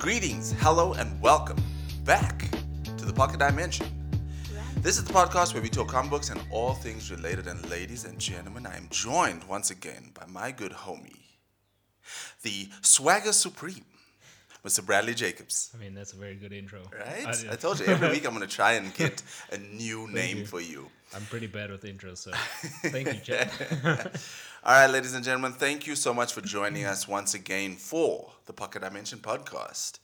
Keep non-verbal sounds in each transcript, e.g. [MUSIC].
Greetings, hello, and welcome back to the Pocket Dimension. This is the podcast where we talk comic books and all things related. And ladies and gentlemen, I am joined once again by my good homie, the Swagger Supreme, Mr. Bradley Jacobs. I mean, that's a very good intro. Right? I, I told you every [LAUGHS] week I'm going to try and get a new name you. for you. I'm pretty bad with intros, so [LAUGHS] thank you, Chad. [LAUGHS] All right, ladies and gentlemen, thank you so much for joining us once again for the Pocket Dimension podcast.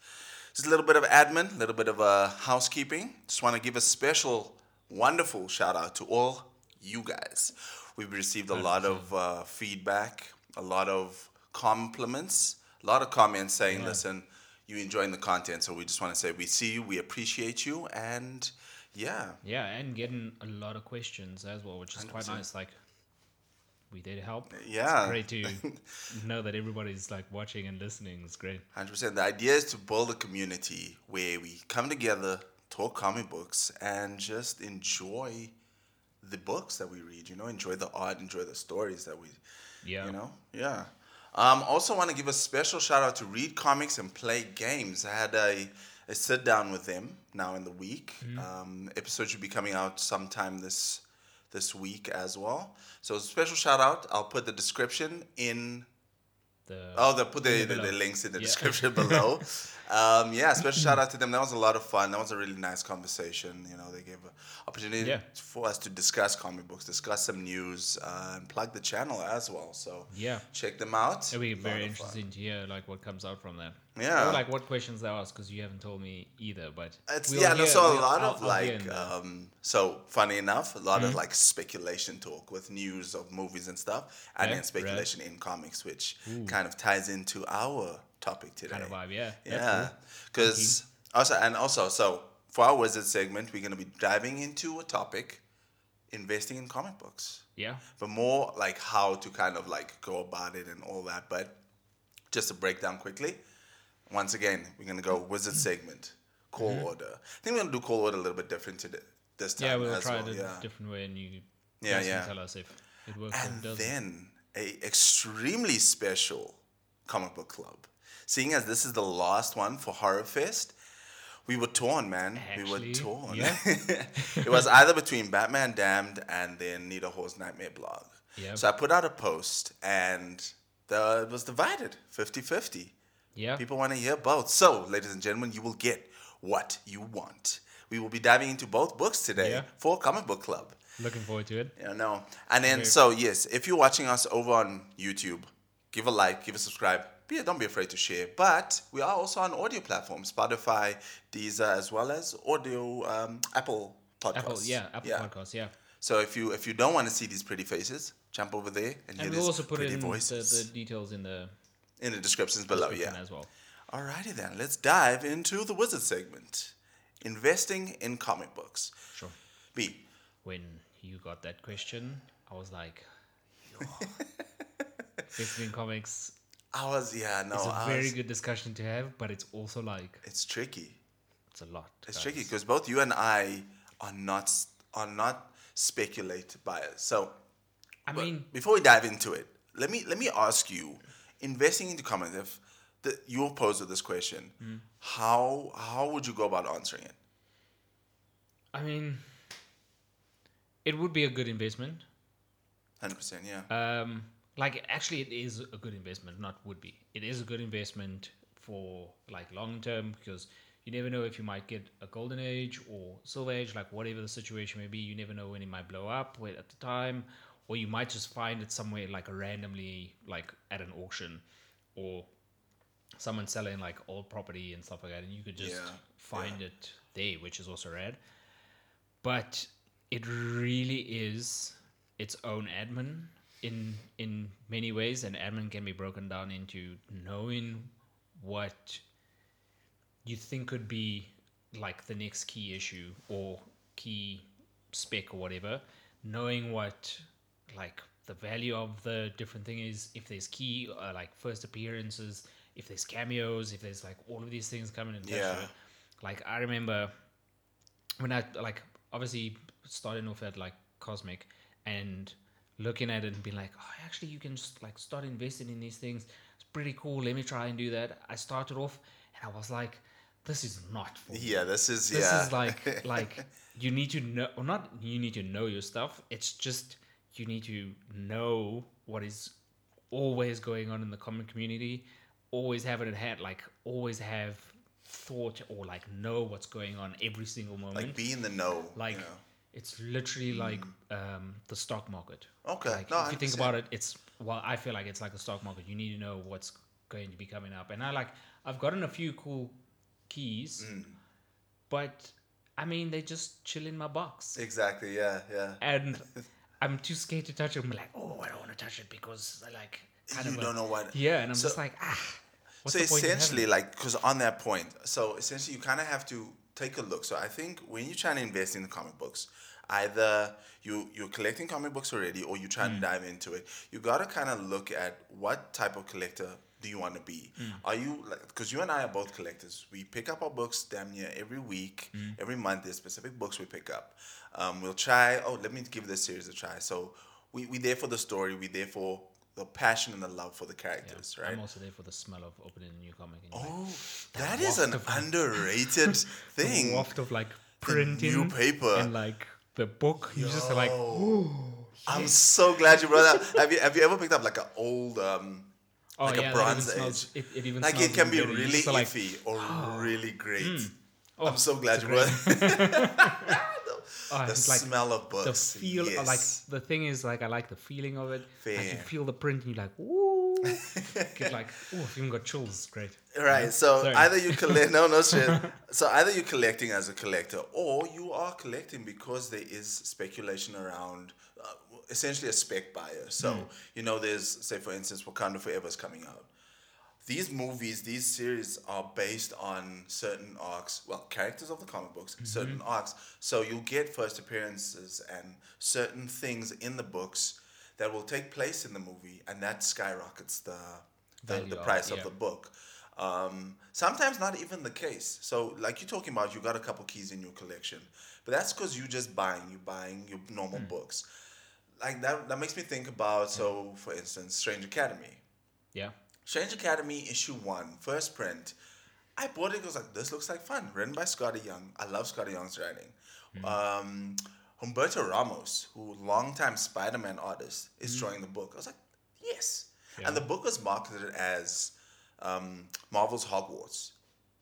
Just a little bit of admin, a little bit of uh, housekeeping. Just want to give a special, wonderful shout out to all you guys. We've received a lot of uh, feedback, a lot of compliments, a lot of comments saying, Yeah. listen, you enjoying the content. So we just want to say we see you, we appreciate you, and yeah, yeah, and getting a lot of questions as well, which is quite nice. Like, we did help. Yeah. It's great to [LAUGHS] know that everybody's like watching and listening. It's great. Hundred percent. The idea is to build a community where we come together, talk comic books, and just enjoy the books that we read. You know, enjoy the art, enjoy the stories that we. Yeah. You know, yeah. Um, also, want to give a special shout out to Read Comics and Play Games. I had a, a sit down with them now in the week. Um, episode should be coming out sometime this this week as well. So special shout out. I'll put the description in The Oh, they'll put the, the, the links in the Yeah. description [LAUGHS] below. Um, yeah, special shout out to them. That was a lot of fun. That was a really nice conversation. You know, they gave an opportunity Yeah. for us to discuss comic books, discuss some news, uh, and plug the channel as well. So yeah. check them out. It'll be very of fun. interesting to hear like what comes out from that. Yeah. Or like what questions they ask because you haven't told me either. But It's we'll yeah, no, so a lot I'll- of I'll like um so funny enough, a lot of Mm-hmm. like speculation talk with news of movies and stuff, and Yeah, then right. speculation in comics, which kind of ties into our topic today. kind of vibe. Yeah. Yeah, cool. because also and also so for our wizard segment, we're gonna be diving into a topic, investing in comic books, Yeah. but more like how to kind of like go about it and all that. But just to break down quickly, once again, we're gonna go wizard segment, call order. I think we're gonna do call order a little bit different today this time. Mm-hmm. Yeah, we'll try well. it a yeah. different way, and you Yeah, yeah. tell us if it works or And then a extremely special comic book club. Seeing as this is the last one for Horror Fest, we were torn, man. we were torn. yeah. [LAUGHS] it was either between Batman Damned and then Nita Hall's Nightmare blog. Yep. So I put out a post and the, it was divided 50 50. yeah. People want to hear both. So, ladies and gentlemen, you will get what you want. We will be diving into both books today Yeah. for Comic Book Club. Looking forward to it. Yeah, no. And then, so yes, if you're watching us over on YouTube, give a like, give a subscribe. Be, don't be afraid to share. But we are also on audio platforms, Spotify, Deezer, as well as audio um, Apple Podcasts. Apple, yeah, Apple Podcasts, yeah. So if you if you don't want to see these pretty faces, jump over there and, And we'll also put pretty in the, voices the details in the in the descriptions below. description Yeah. as well. Alrighty then, let's dive into the wizard segment. Investing in comic books. Sure. B. When you got that question, I was like, X-Men [LAUGHS] comics Was yeah no. is a very good discussion to have, but it's also like It's tricky. it's a lot. It's guys. tricky because both you and I are not are not speculative buyers. So I mean, before we dive into it, let me let me ask you, investing into comics. If the, you pose with this question, Hmm. how how would you go about answering it? I mean, it would be a good investment. Hundred percent, yeah. Um, like actually, it is a good investment. Not would be. It is a good investment for like long term because you never know if you might get a golden age or silver age, like whatever the situation may be. You never know when it might blow up wait, at the time, or you might just find it somewhere like randomly, like at an auction, or someone selling like old property and stuff like that, and you could just Yeah, find it there, which is also rad. But it really is its own admin in in many ways, and admin can be broken down into knowing what you think could be like the next key issue or key spec or whatever, knowing what like the value of the different thing is, if there's key uh, like first appearances, if there's cameos, if there's like all of these things coming in. Yeah. Like I remember when I like obviously starting off at like Cosmic and looking at it and being like, oh, actually, you can just like start investing in these things. It's pretty cool. Let me try and do that. I started off and I was like, this is not for me. Yeah, this is yeah, This yeah. is like [LAUGHS] like you need to know, or not you need to know your stuff. It's just you need to know what is always going on in the common community. Always have it at hand, like always have thought or like know what's going on every single moment. like be in the know. like you know. It's literally like um, the stock market. Okay, Like no, if you think about it, it's well, I feel like it's like the stock market. You need to know what's going to be coming up, and I like I've gotten a few cool keys, Mm. but I mean they just chill in my box, Exactly. Yeah. Yeah. and [LAUGHS] I'm too scared to touch them. I'm like oh, I don't want to touch it because I like kind You of don't know what. Yeah, and I'm So- just like ah. What's so the point essentially, like, because on that point, so essentially, you kind of have to take a look. So I think when you're trying to invest in the comic books, either you you're collecting comic books already, or you're Hmm. trying to dive into it. You got to kind of look at what type of collector do you want to be. Hmm. Are you like because you and I are both collectors? We pick up our books damn near every week, Hmm. every month. There's specific books we pick up. Um, we'll try. Oh, let me give this series a try. So we we there for the story. We there for the passion and the love for the Yeah, characters, right? I'm also there for the smell of opening a new comic. Oh, like, that is an underrated [LAUGHS] the thing. waft of like The printing new paper. and like the book. You just like Yo. I'm so glad you brought that. Have you have you ever picked up like an old um Oh like a Bronze smells, Age. it, it even like it can be really are like, iffy or [GASPS] really great. Oh, I'm so glad you brought [LAUGHS] [LAUGHS] oh, the it's like smell of the books. feel. yes. Like the thing is, like I like the feeling of it. Like you feel the print, and you're like, ooh, [LAUGHS] get like, ooh, I've even got chills. Great. Right. So Sorry. either you collect no no [LAUGHS] shit. So either you're collecting as a collector, or you are collecting because there is speculation around. Uh, essentially, a spec buyer. So Hmm. you know, there's say for instance, Wakanda Forever is coming out. These movies, these series are based on certain arcs, well, characters of the comic books, Mm-hmm. certain arcs. So you'll get first appearances and certain things in the books that will take place in the movie, and that skyrockets the the, the price of yeah. the book. Um, sometimes not even the case. So, like you're talking about, you got a couple keys in your collection, but that's because you're just buying. You're buying your normal Hmm. books. Like that. That makes me think about. So, for instance, Strange Academy. Yeah. Strange Academy issue one, first print. I bought it. 'cause I was like, this looks like fun. Written by Skottie Young. I love Skottie Young's writing. Um, Humberto Ramos, who longtime Spider-Man artist, is drawing the book. I was like, yes. Yeah. And the book was marketed as um, Marvel's Hogwarts.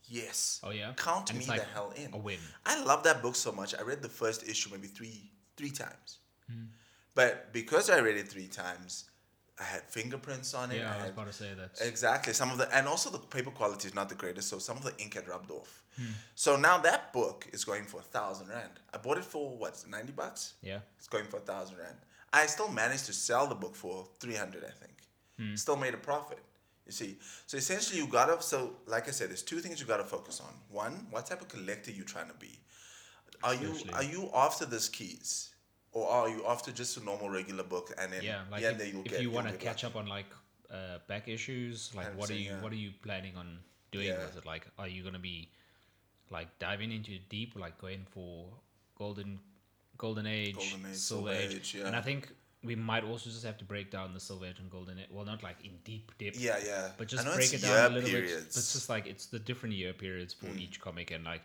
Yes. Oh yeah. Count And me like the hell in. A win. I love that book so much. I read the first issue maybe three three times. Hmm. But because I read it three times, I had fingerprints on it. Yeah, I was had, about to say that. Exactly. Some of the and also the paper quality is not the greatest, so some of the ink had rubbed off. Hmm. So now that book is going for a thousand rand. I bought it for what ninety bucks. Yeah. It's going for a thousand rand. I still managed to sell the book for three hundred, I think. Hmm. Still made a profit. You see, so essentially you gotta. So like I said, there's two things you gotta focus on. One, what type of collector you trying to be. Are you are you after this keys, or are you after just a normal regular book and then Yeah, like yeah, if, then you'll if get you want to catch up on like uh, back issues, like what are you yeah. what are you planning on doing Yeah. with it? Like, are you gonna be like diving into deep, like going for golden, golden age, Golden Age, silver age? Age, And. I think we might also just have to break down the silver age and golden age. Well, not like in deep depth, Yeah, yeah. but just break it down a little bit. periods. But it's just like it's the different year periods for Mm. each comic, and like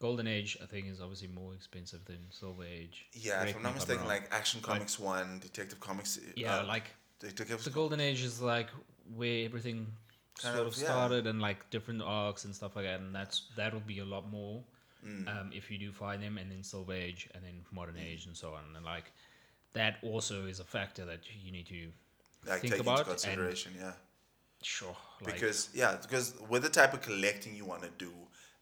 golden age, I think is obviously more expensive than silver age. yeah, Correct if I'm not mistaken, like Action Comics One, Detective Comics. yeah, uh, like Detective. the golden age is like where everything sort of, of yeah. started and like different arcs and stuff like that and that's that'll be a lot more Mm. um, if you do find them and then silver age and then modern age and so on and like that also is a factor that you need to like think take about into and- consideration, yeah. sure like Because yeah, because with the type of collecting you want to do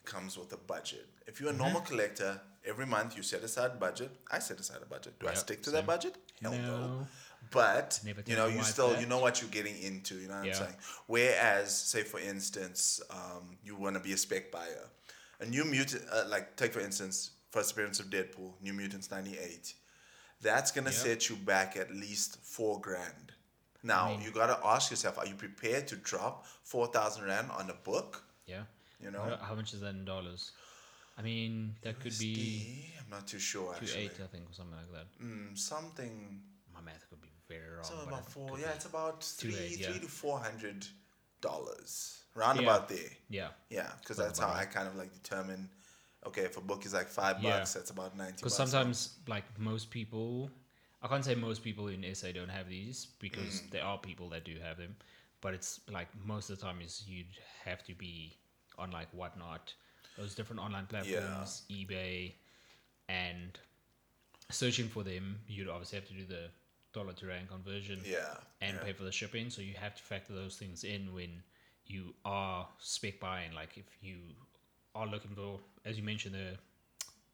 comes with a budget. If you're a normal Mm-hmm. collector, every month you set aside budget. I set aside a budget. Do I stick to same. that budget? Hell no. No. But you know, you still that. you know what you're getting into. You know what Yeah. I'm saying? Whereas, say for instance, um, you want to be a spec buyer, a New Mutant, uh, like take for instance, first appearance of Deadpool, New Mutants '98. That's gonna Yep. set you back at least four grand. Now mean- you gotta ask yourself: Are you prepared to drop four thousand rand on a book? yeah You know, how, how much is that in dollars i mean that could be I'm not too sure two actually. eight i think or something like that Mm, something. my math could be very wrong So about four. Yeah, it's about three, eight, yeah. three to four hundred dollars, round Yeah. about there. Yeah. Yeah, because that's how I kind of like determine. Okay, if a book is like five Yeah. bucks, that's about ninety. Because sometimes, like most people, I can't say most people in SA don't have these because Mm. there are people that do have them, but it's like most of the time is you'd have to be on like whatnot, those different online platforms, eBay, and searching for them. You'd obviously have to do the dollar to rand conversion Yeah. and yeah. pay for the shipping. So you have to factor those things in when you are spec buying. Like if you are looking for, as you mentioned, the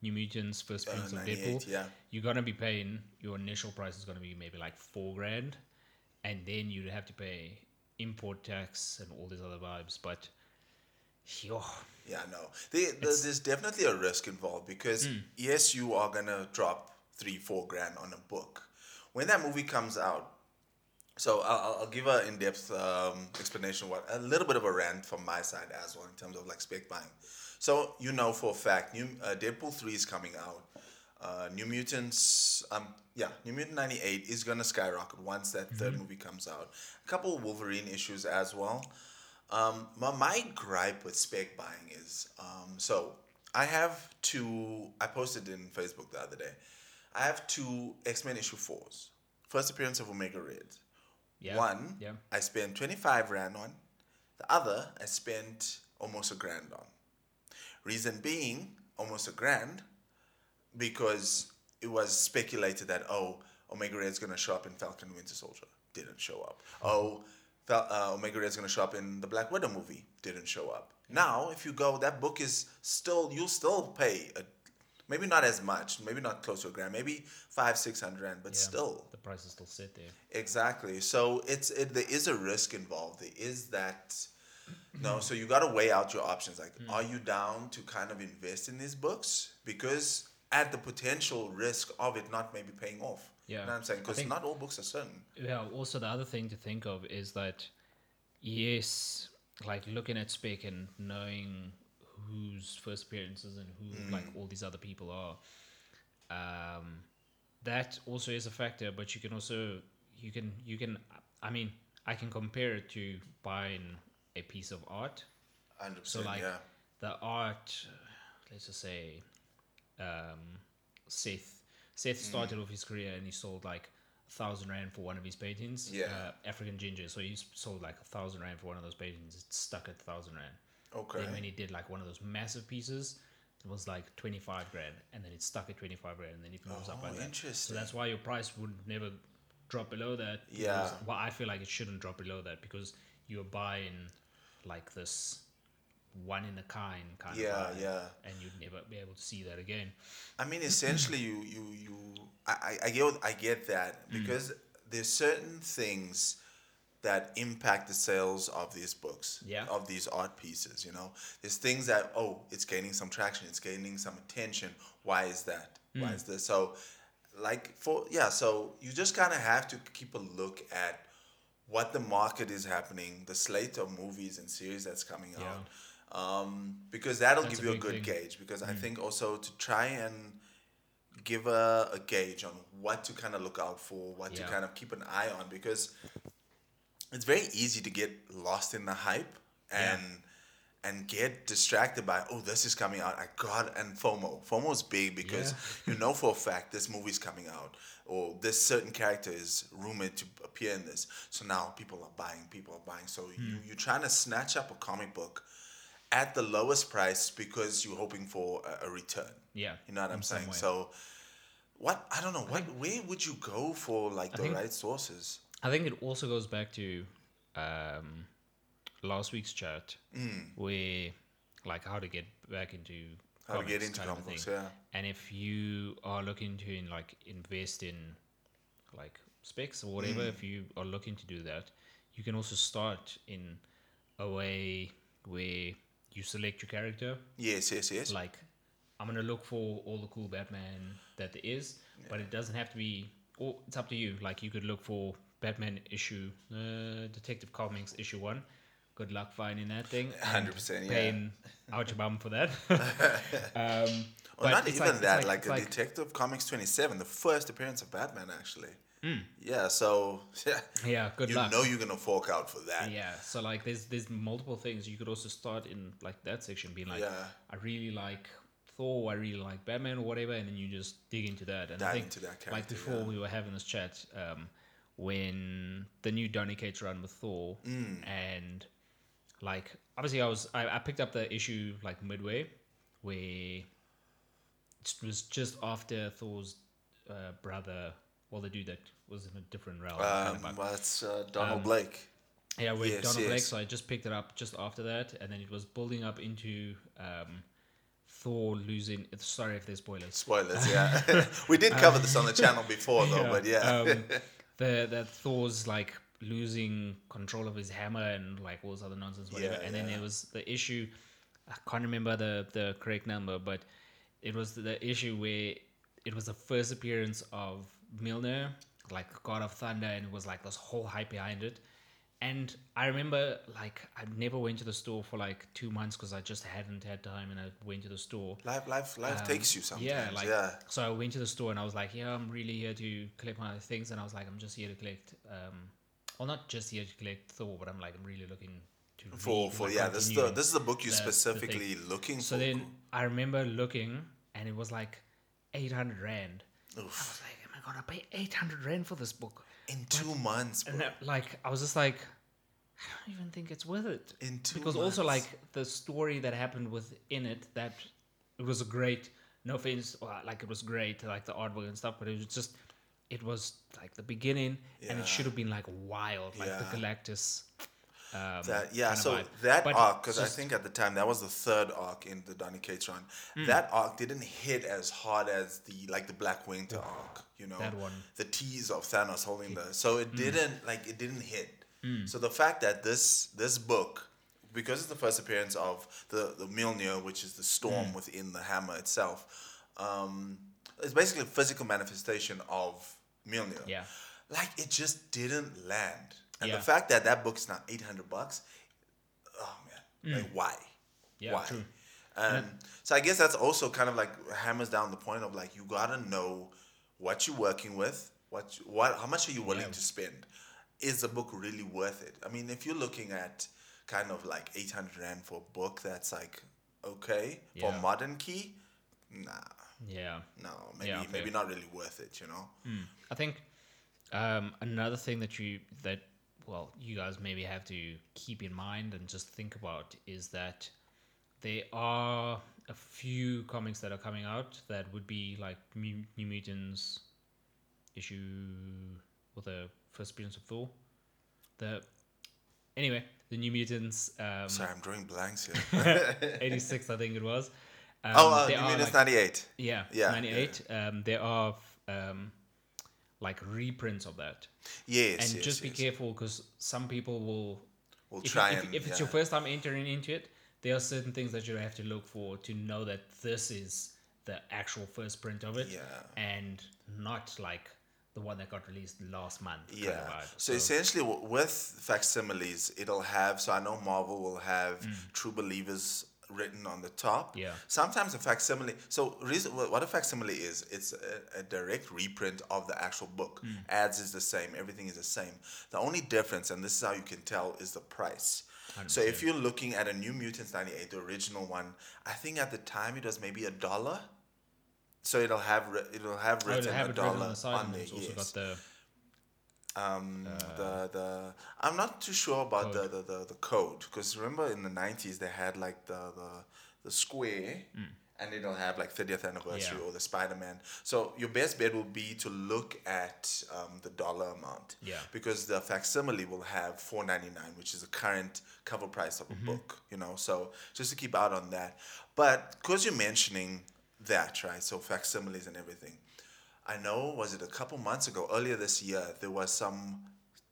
New Mutants first Uh, of 98, Deadpool, yeah. you're gonna be paying your initial price is gonna be maybe like four grand, and then you'd have to pay import tax and all these other vibes. But yo, Yeah, no. There, there- there's definitely a risk involved because Hmm. yes, you are gonna drop three, four grand on a book. When that movie comes out, so I'll, I'll- give an in-depth um, explanation. What a little bit of a rant from my side as well in terms of like spec buying. So you know for a fact, new uh, Deadpool three is coming out. Uh, New Mutants, um, yeah, New Mutant ninety eight is gonna skyrocket once that third movie comes out. A couple of Wolverine issues as well. Um, my, my gripe with spec buying is um, so I have two. I posted in Facebook the other day. I have two X Men issue fours. First appearance of Omega Red. yeah, One, yeah, I spent 25 Rand on. The other, I spent almost a grand on. Reason being, almost a grand, because it was speculated that, oh, Omega Red's going to show up in Falcon Winter Soldier. Didn't show up. Oh, uh, Omega is going to show up in the Black Widow movie. Didn't show up. Now, if you go, that book is still, you'll still pay, a, maybe not as much, maybe not close to a grand, maybe five, six hundred rand, but yeah. still. the price is still set there. Exactly. So it's it, there is a risk involved. There is that. No, so you got to weigh out your options. Like, Hmm. are you down to kind of invest in these books because at the potential risk of it not maybe paying off? Yeah. You know what I'm saying? Because not all books are certain. Yeah, also the other thing to think of is that yes, like looking at spec and knowing whose first appearances and who like all these other people are, um, that also is a factor. But you can also you can you can I mean I can compare it to buying a piece of art. Hundred So like Yeah. the art, let's just say, um, Seth. Seth started off his career and he sold like a thousand rand for one of his paintings. Yeah. Uh, African ginger. So he sold like a thousand rand for one of those paintings. It stuck at a thousand rand. Okay. Then when he did like one of those massive pieces, it was like twenty five grand, and then it stuck at twenty five grand, and then it moves up Oh, like that. So that's why your price would never drop below that. Yeah. Well, I feel like it shouldn't drop below that because you're buying like this one in a kind kind Yeah, of vibe, yeah. and you'd never be able to see that again. I mean, essentially, you you you. I I, get I get that Mm. because there's certain things that impact the sales of these books, Yeah. of these art pieces. You know, there's things that oh, it's gaining some traction, it's gaining some attention. Why is that? Mm. Why is this? So, like for yeah, so you just kind of have to keep a look at what the market is happening, the slate of movies and series that's coming Yeah. out. Um, because that'll That's give a you a good thing. gauge. Because I think also to try and give a, a gauge on what to kind of look out for, what to kind of keep an eye on, because it's very easy to get lost in the hype Yeah. and and get distracted by oh this is coming out I got and FOMO FOMO is big because you know for a fact this movie's coming out or this certain character is rumored to appear in this so now people are buying people are buying so Hmm. you you're trying to snatch up a comic book at the lowest price because you're hoping for a, a return Yeah, you know what I'm saying way. so what I don't know what where would you go for like the think- right sources I think it also goes back to um, last week's chat where like how to get back into Mm. how to get into kind of comic yeah And if you are looking to in, like invest in like specs or whatever, Mm. if you are looking to do that, you can also start in a way where you select your character. yes yes yes Like I'm gonna look for all the cool Batman that there is, but it doesn't have to be. Or it's up to you. Like you could look for Batman issue, uh, Detective Comics issue one. Good luck finding that thing. 100%, yeah. Paying out your bum for that. [LAUGHS] [LAUGHS] um, but not even it's that, like, it's the Detective Comics 27, the first appearance of Batman, actually. Yeah, so [LAUGHS] yeah, Yeah, good you luck. know you're gonna fork out for that. Yeah, so like there's there's multiple things you could also start in like that section, being like, Yeah. I really like Thor, I really like Batman or whatever, and then you just dig into that. And I think into that character, like before yeah. we were having this chat, um, when the new Donny Cates run with Thor, Mm. and like obviously I was I, I picked up the issue like midway where it was just after Thor's uh, brother, well the dude that was in a different realm. Um, well, it's uh, Donald Blake. Yeah, with Yes, Donald Blake. So I just picked it up just after that, and then it was building up into um, Thor losing. Sorry if there's spoilers. Spoilers, [LAUGHS] yeah. [LAUGHS] we did cover this on the channel before, though, but yeah. um, [LAUGHS] the that Thor's like losing control of his hammer and like all this other nonsense, whatever. Yeah, and then yeah. there was the issue. I can't remember the the correct number, but it was the issue where it was the first appearance of Mjolnir, like God of Thunder, and it was like this whole hype behind it. And I remember, like, I never went to the store for like two months because I just hadn't had time, and I went to the store. life, life, life takes you sometimes. Yeah, like yeah. so I went to the store and I was like, yeah, I'm really here to collect my things, and I was like, I'm just here to collect, um, well, not just here to collect Thor, but I'm like, I'm really looking to For read, for yeah, this is the this is the book the specifically looking So for. So then I remember looking, and it was like 800 rand. I am I gonna pay 800 rand for this book? in two months, bro. And that, like, I was just like, I don't even think it's worth it. In two because also like the story that happened within it, that it was a great. No offense, like it was great, like the artwork and stuff, but it was just, it was like the beginning, and it should have been like wild, like the Yeah. Galactus. Um, That yeah, kind of so vibe. that But arc, because I think at the time that was the third arc in the Donny Cates run. Hmm. That arc didn't hit as hard as the like the Black Winter arc, you know, That one. Hmm. the tease of Thanos holding the. So it didn't like it didn't hit. So the fact that this this book, because it's the first appearance of the the Mjolnir, which is the storm Hmm. within the hammer itself, um, it's basically a physical manifestation of Mjolnir Yeah. like it just didn't land. And Yeah. the fact that that book's not eight hundred bucks, oh man, like why? Mm. Yeah, why? true. Um, so I guess that's also kind of like hammers down the point of like you gotta know what you're working with, what you, what how much are you willing Yeah. to spend? Is the book really worth it? I mean, if you're looking at kind of like eight hundred rand for a book that's like okay for modern key, nah, Yeah. no, maybe fair. maybe not really worth it, you know. I think um, another thing that you that well you guys maybe have to keep in mind and just think about is that there are a few comics that are coming out that would be like New Mutants issue with the first appearance of Thor. The anyway, the New Mutants um, Sorry, I'm drawing blanks here. [LAUGHS] [LAUGHS] 86 I think it was. Um, oh, uh, there you are, mean it's like- 98? yeah, Yeah, 98. Um, there are um, like reprints of that. Yes, And yes, just be yes. careful because some people will. We'll If, try if, and if it's yeah. your first time entering into it, there are certain things that you have to look for to know that this is the actual first print of it Yeah. and not like the one that got released last month. kind of Yeah. So, essentially, with facsimiles, it'll have. So I know Marvel will have mm. True Believers written on the top. Yeah. Sometimes a facsimile. So reason what a facsimile is, it's a, a direct reprint of the actual book. Mm. Ads is the same. Everything is the same. The only difference, and this is how you can tell, is the price. So if you're looking at a New Mutants 98, the original one, I think at the time it was maybe a dollar. So it'll have it'll have Oh, written they have a dollar on the side on there. it's also yes. Um, Uh, the the I'm not too sure about the, the, the, the code because remember in the 90s they had like the the, the square and it'll have like 30th anniversary Mm. Yeah. or the Spider-Man. So your best bet will be to look at um, the dollar amount. Yeah. Because the facsimile will have 4.99, which is the current cover price Mm-hmm. of a book. You know, so just to keep out on that. But because you're mentioning that, right? So facsimiles and everything. I know, was it a couple months ago, earlier this year, there was some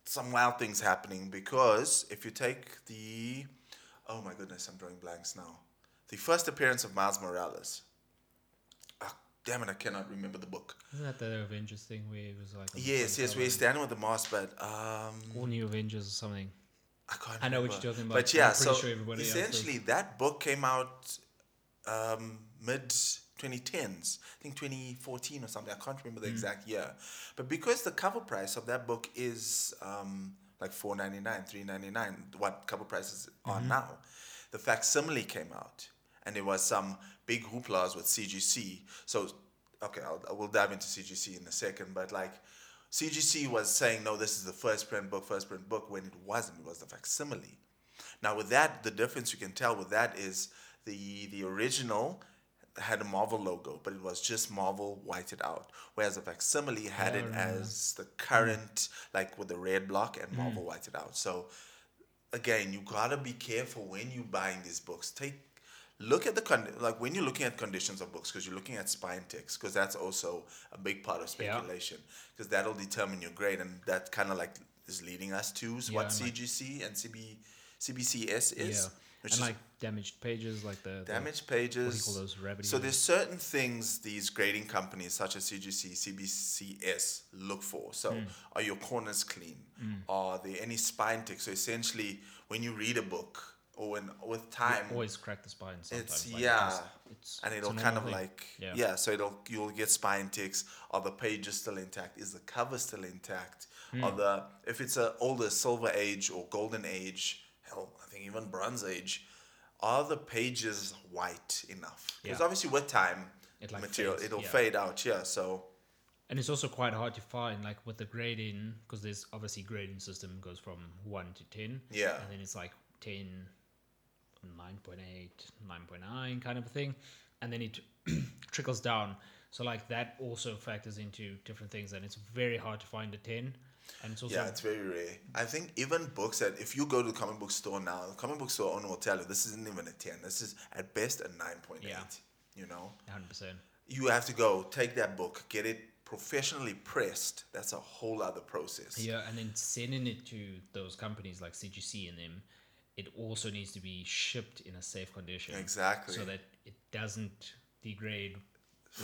some wild things happening because if you take the oh my goodness, I'm drawing blanks now. The first appearance of Miles Morales. Ah, damn it, I cannot remember the book. Isn't that the Avengers thing where it was like. Yes, yes, we're standing with the mask, but um, All New Avengers or something. I can't. I know what you're talking about. But yeah, so sure essentially that book came out um, mid 2010s, I think 2014 or something. I can't remember the exact year. But because the cover price of that book is um, like 4.99, 3.99, what cover prices are now, the facsimile came out, and there was some big hooplas with CGC. So, okay, I'll, I will dive into CGC in a second, but like. CGC was saying, no, this is the first print book, first print book, when it wasn't. It was the facsimile. Now, with that, the difference you can tell with that is the the original had a Marvel logo, but it was just Marvel whited out, whereas the facsimile had it as the current, like with the red block and Marvel whited out. So, again, you gotta be careful when you're buying these books. Take look at the con- like when you're looking at conditions of books because you're looking at spine ticks because that's also a big part of speculation because that'll determine your grade and that kind of like is leading us to what Yeah, like- CGC and CB CBCS is, yeah. Which and is like damaged pages, like the, the damaged pages. What do you call those? Revity. So there's certain things these grading companies such as CGC, CBCS look for. So Hmm. are your corners clean? Are there any spine ticks? So essentially, when you read a book or when with time, always crack the spine. Sometimes. it's like, yeah, It's, it's, and it'll kind of thing. like yeah. Yeah. so it'll you'll get spine ticks. Are the pages still intact? Is the cover still intact? Hmm. Are the if it's a older silver age or golden age, hell, I think even bronze age, are the pages white enough? Because Yeah. obviously with time, It, like, material fades, it'll yeah. fade out. Yeah, so And it's also quite hard to find, like with the grading, because there's obviously grading system goes from one to ten. Yeah. And then it's like 10, 9.8, 9.9 kind of a thing, and then it [CLEARS THROAT] trickles down. So like that also factors into different things, and it's very hard to find a ten. And it's also yeah, it's very rare. I think even books that if you go to the comic book store now, the comic book store owner will tell you this isn't even a ten. This is at best a nine point eight. Yeah. You know. 100%. you have to go take that book, get it professionally pressed. That's a whole other process. Yeah, and then sending it to those companies like CGC and them, it also needs to be shipped in a safe condition. Exactly. So that it doesn't degrade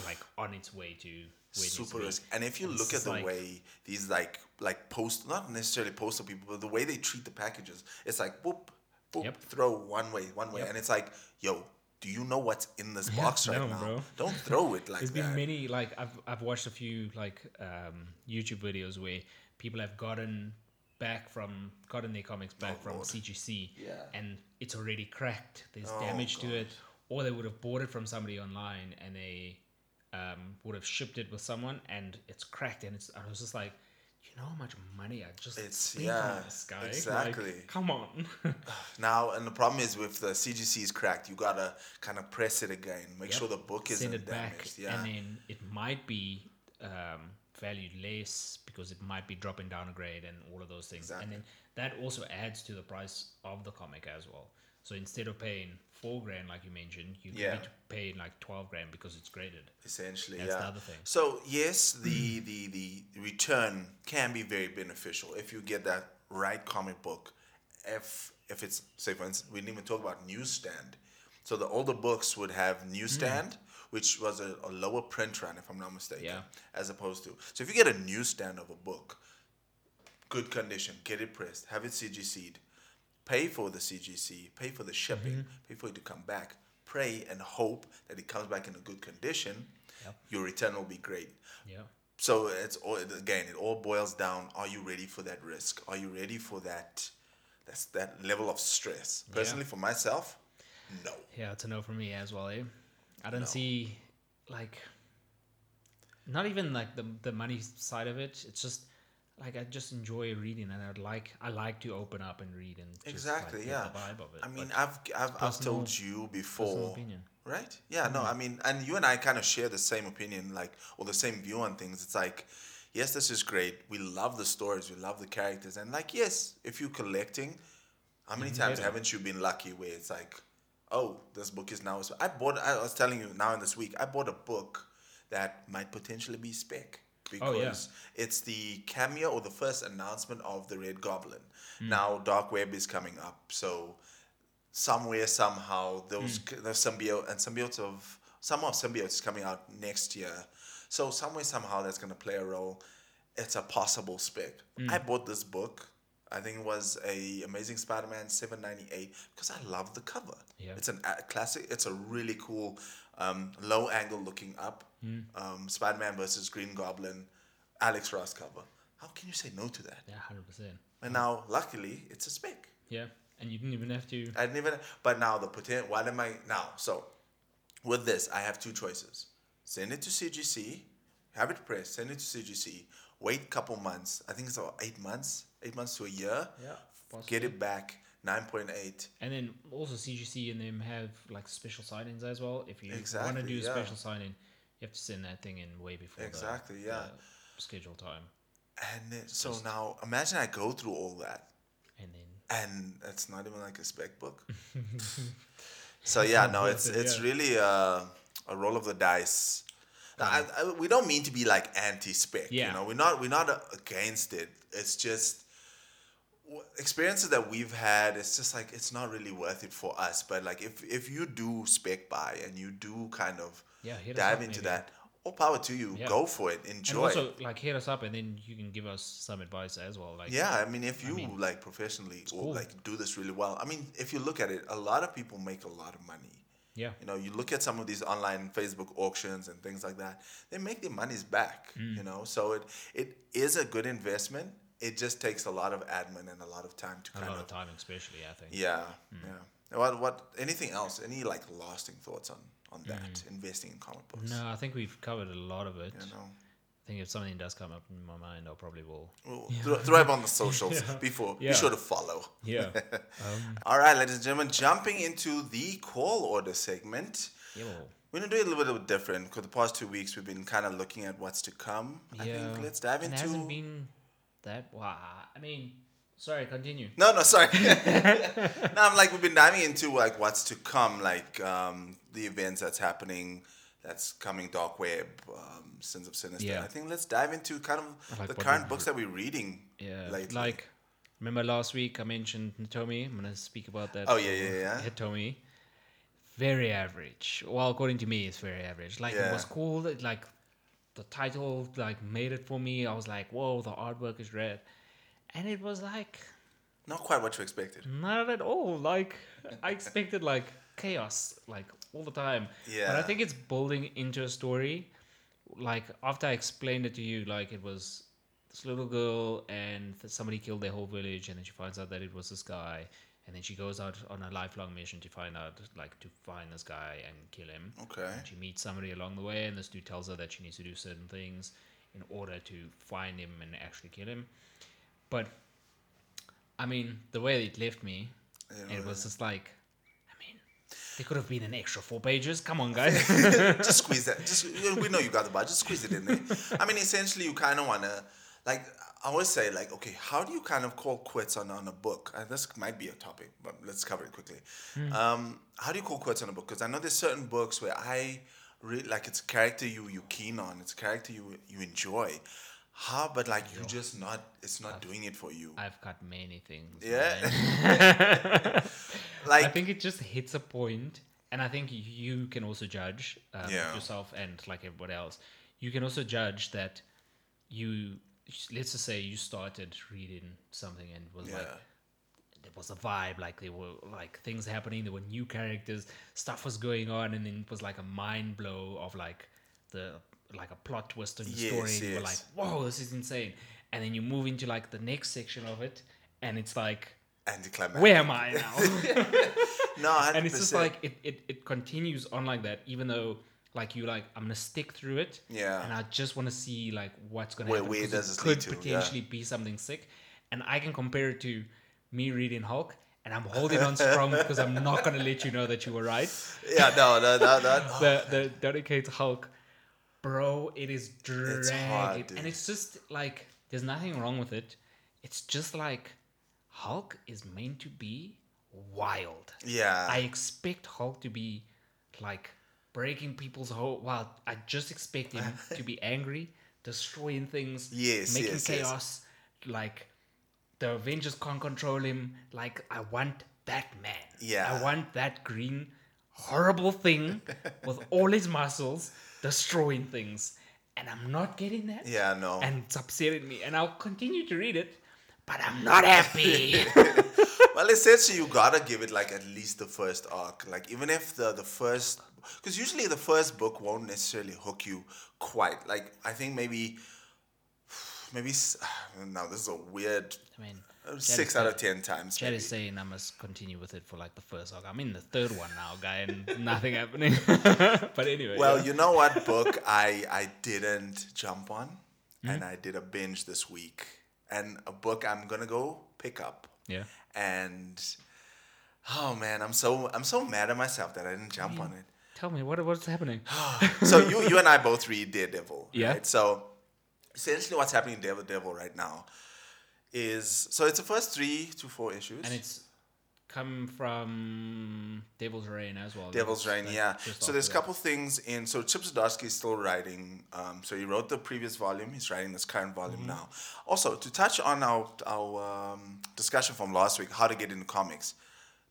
like on its way to where it needs to Super be. risk. And if you And look at the like- way these like like post not necessarily postal people, but the way they treat the packages, it's like boop, boop, Yep. throw one way, one way. Yep. And it's like, yo, do you know what's in this box right no, now? bro. Don't throw it like There's that. There's been many like I've I've watched a few like um, YouTube videos where people have gotten back from gotten their comics back from Oh, Lord. CGC, Yeah. and it's already cracked. There's Oh, damage to it, or they would have bought it from somebody online and they um, would have shipped it with someone and it's cracked. And it's I was just like, you know how much money I just It's- spent yeah, on this guy? Like, exactly. come on. [LAUGHS] Now, and the problem is with the CGC is cracked, you gotta kind of press it again, make Yep. sure the book isn't send it back, damaged. Yeah. and then it might be um, valued less because it might be dropping down a grade and all of those things. Exactly. And then that also adds to the price of the comic as well. So instead of paying four grand like you mentioned, you Yeah. need to pay like twelve grand because it's graded. essentially That's yeah the other thing. so yes the, the the return can be very beneficial if you get that right comic book if if it's say for instance we didn't even talk about newsstand so the older books would have newsstand hmm. which was a, a lower print run if i'm not mistaken Yeah. as opposed to so if you get a newsstand of a book good condition get it pressed have it cgc'd pay for the CGC, pay for the shipping, pay for it to come back, pray and hope that it comes back in a good condition, Yep. your return will be great. Yeah. So it's all again, it all boils down: Are you ready for that risk? Are you ready for that? That's that level of stress. Yeah. Personally, for myself, no. Yeah, it's a no for me as well, eh? I don't No. see like not even like the the money side of it. It's just like I just enjoy reading and I'd like I like to open up and read and Exactly, like, yeah. get the vibe of it. I mean, but I've I've, I've told you before, opinion. right? Yeah, no, mm. I mean, and you and I kind of share the same opinion, like or the same view on things. It's like, yes, this is great. We love the stories, we love the characters, and like, yes, if you're collecting, how many times better. haven't you been lucky where it's like, oh, this book is now. I bought. I was telling you now in this week, I bought a book that might potentially be spec because Oh, yeah. it's the cameo or the first announcement of the Red Goblin. Hmm. Now, Dark Web is coming up, so somewhere somehow those Hmm. the symbiote and symbiotes of some of symbiotes is coming out next year. So somewhere somehow that's gonna play a role. It's a possible spec. Hmm. I bought this book. I think it was a Amazing Spider-Man 798 because I love the cover. Yeah. It's an a classic. It's a really cool um, low angle looking up um, Spider-Man versus Green Goblin Alex Ross cover. How can you say no to that? Yeah, hundred percent. And now, luckily, it's a spec. Yeah, and you didn't even have to. I didn't even. But now the potential. What am I now? So, with this, I have two choices: send it to CGC, have it pressed, send it to CGC, wait a couple months. I think it's about eight months, eight months to a year. Yeah, Get it back, nine point eight. And then also CGC and them have like special sign-ins as well. If you want to do a yeah. special sign-in, you have to send that thing in way before the- Exactly, yeah. the scheduled time, And then, so now, imagine I go through all that, and then and it's not even like a spec book. [LAUGHS] so yeah, no, it's [LAUGHS] it's yeah. really a, a roll of the dice. I, I, we don't mean to be like anti-spec. Yeah. You know, we're not we're not against it. It's just experiences that we've had. It's just like it's not really worth it for us. But like if if you do spec buy and you do kind of Yeah, dive into maybe. that, all power to you. Yeah. Go for it. Enjoy. and also like hit us up, and then you can give us some advice as well. Like Yeah, I mean, if you mean, like professionally or cool. like do this really well, I mean, if you look at it, a lot of people make a lot of money. yeah, You know, you look at some of these online Facebook auctions and things like that; they make their monies back. Mm. You know, so it it is a good investment. It just takes a lot of admin and a lot of time to a kind lot of of timing, especially I think. yeah, Mm. yeah. What what? Anything else? Any like lasting thoughts on on that investing in comic books? Mm. No, I think we've covered a lot of it. You know, I think if something does come up in my mind, I'll probably will. We'll throw, throw it on the socials [LAUGHS] Yeah. before. Be sure to follow. Yeah. [LAUGHS] um, All right, ladies and gentlemen, jumping into the call order segment. yeah. We're gonna do it a little bit different because the past two weeks we've been kind of looking at what's to come. I yeah. think let's dive it into. hasn't been that. Wow. I mean, sorry. Continue. No, no, sorry. [LAUGHS] [LAUGHS] no, I'm like we've been diving into like what's to come, like um, the events that's happening, that's coming. Dark Web, um, Sins of Sinister. Yeah. I think let's dive into kind of like the current books that we're reading. Yeah. lately. Like, remember last week I mentioned Natomi? I'm gonna speak about that. Oh, yeah, yeah, yeah. Hitomi. Very average. Well, according to me, it's very average. Like it was cool. That, like the title like made it for me. I was like, whoa, the artwork is red, and it was like Not quite what you expected. not at all. Like I expected like chaos like all the time. Yeah. But I think it's building into a story. Like after I explained it to you, like it was this little girl and somebody killed their whole village, and then she finds out that it was this guy, and then she goes out on a lifelong mission to find out like to find this guy and kill him. Okay. And she meets somebody along the way, and this dude tells her that she needs to do certain things in order to find him and actually kill him. But I mean, the way it left me, You it was just like, I mean, there could have been an extra four pages. Come on, guys. [LAUGHS] just [LAUGHS] squeeze that. Just we know you got the budget. Just squeeze it in there. I mean, essentially, you kind of wanna like. I always say like, okay, how do you kind of call quits on, on a book? Uh, this might be a topic, but let's cover it quickly. Um, how do you call quits on a book? Because I know there's certain books where I really like it's a character you you keen on. It's a character you you enjoy. How, but like you just not. It's not doing it for you. I've got many things. Yeah. [LAUGHS] [LAUGHS] like I think it just hits a point, and I think you can also judge um, Yeah. yourself and like everybody else. You can also judge that you, let's just say you started reading something and it was yeah. like there was a vibe, like there were like things happening, there were new characters, stuff was going on, and then it was like a mind blow of like the like a plot twist in the Yes, story. And you were like, whoa, this is insane. And then you move into like the next section of it, and it's like, Anticlimactic. where am I now? [LAUGHS] No, 100%. [LAUGHS] and it's just like it, it, it continues on like that, even though like you like I'm gonna stick through it. Yeah. And I just want to see like what's gonna Where- happen. where does it could to, yeah. potentially be something sick, and I can compare it to me reading Hulk, and I'm holding on strong [LAUGHS] because I'm not gonna let you know that you were right. yeah, no, no, no, no. The the dedicated Hulk, bro, it is dragged, hard, dude. and it's just like there's nothing wrong with it. It's just like Hulk is meant to be wild. Yeah. I expect Hulk to be like breaking people's whole. Well, I just expect him to be [LAUGHS] angry, destroying things, Yes, making yes, yes. chaos. Like the Avengers can't control him. Like I want that man. Yeah. I want that green horrible thing [LAUGHS] with all his muscles destroying things, and I'm not getting that. yeah, no. And it's upsetting me, and I'll continue to read it. but I'm not happy. [LAUGHS] well, essentially, you gotta give it like at least the first arc. Like even if the the first, because usually the first book won't necessarily hook you quite. Like I think maybe, [SIGHS] maybe [SIGHS] now this is a weird I mean, six out of ten times. Chad maybe. is saying I must continue with it for like the first arc. I'm in the third one now, guy, and [LAUGHS] nothing happening. [LAUGHS] but anyway. Well, yeah. you know what [LAUGHS] book I I didn't jump on, Hmm? and I did a binge this week, and a book I'm gonna go pick up. yeah. And oh man, I'm so I'm so mad at myself that I didn't jump on it. Tell me what what's happening. [SIGHS] so you you and I both read Daredevil. Yeah. Right? So essentially, what's happening in Daredevil right now is so it's the first three to four issues. and it's come from Devil's Reign as well. Devil's Reign, like, yeah. So there's a couple things in. So Chip Zdarsky is still writing. Um, so he wrote the previous volume. He's writing this current volume Mm-hmm. now. Also, to touch on our our um, discussion from last week, how to get into comics,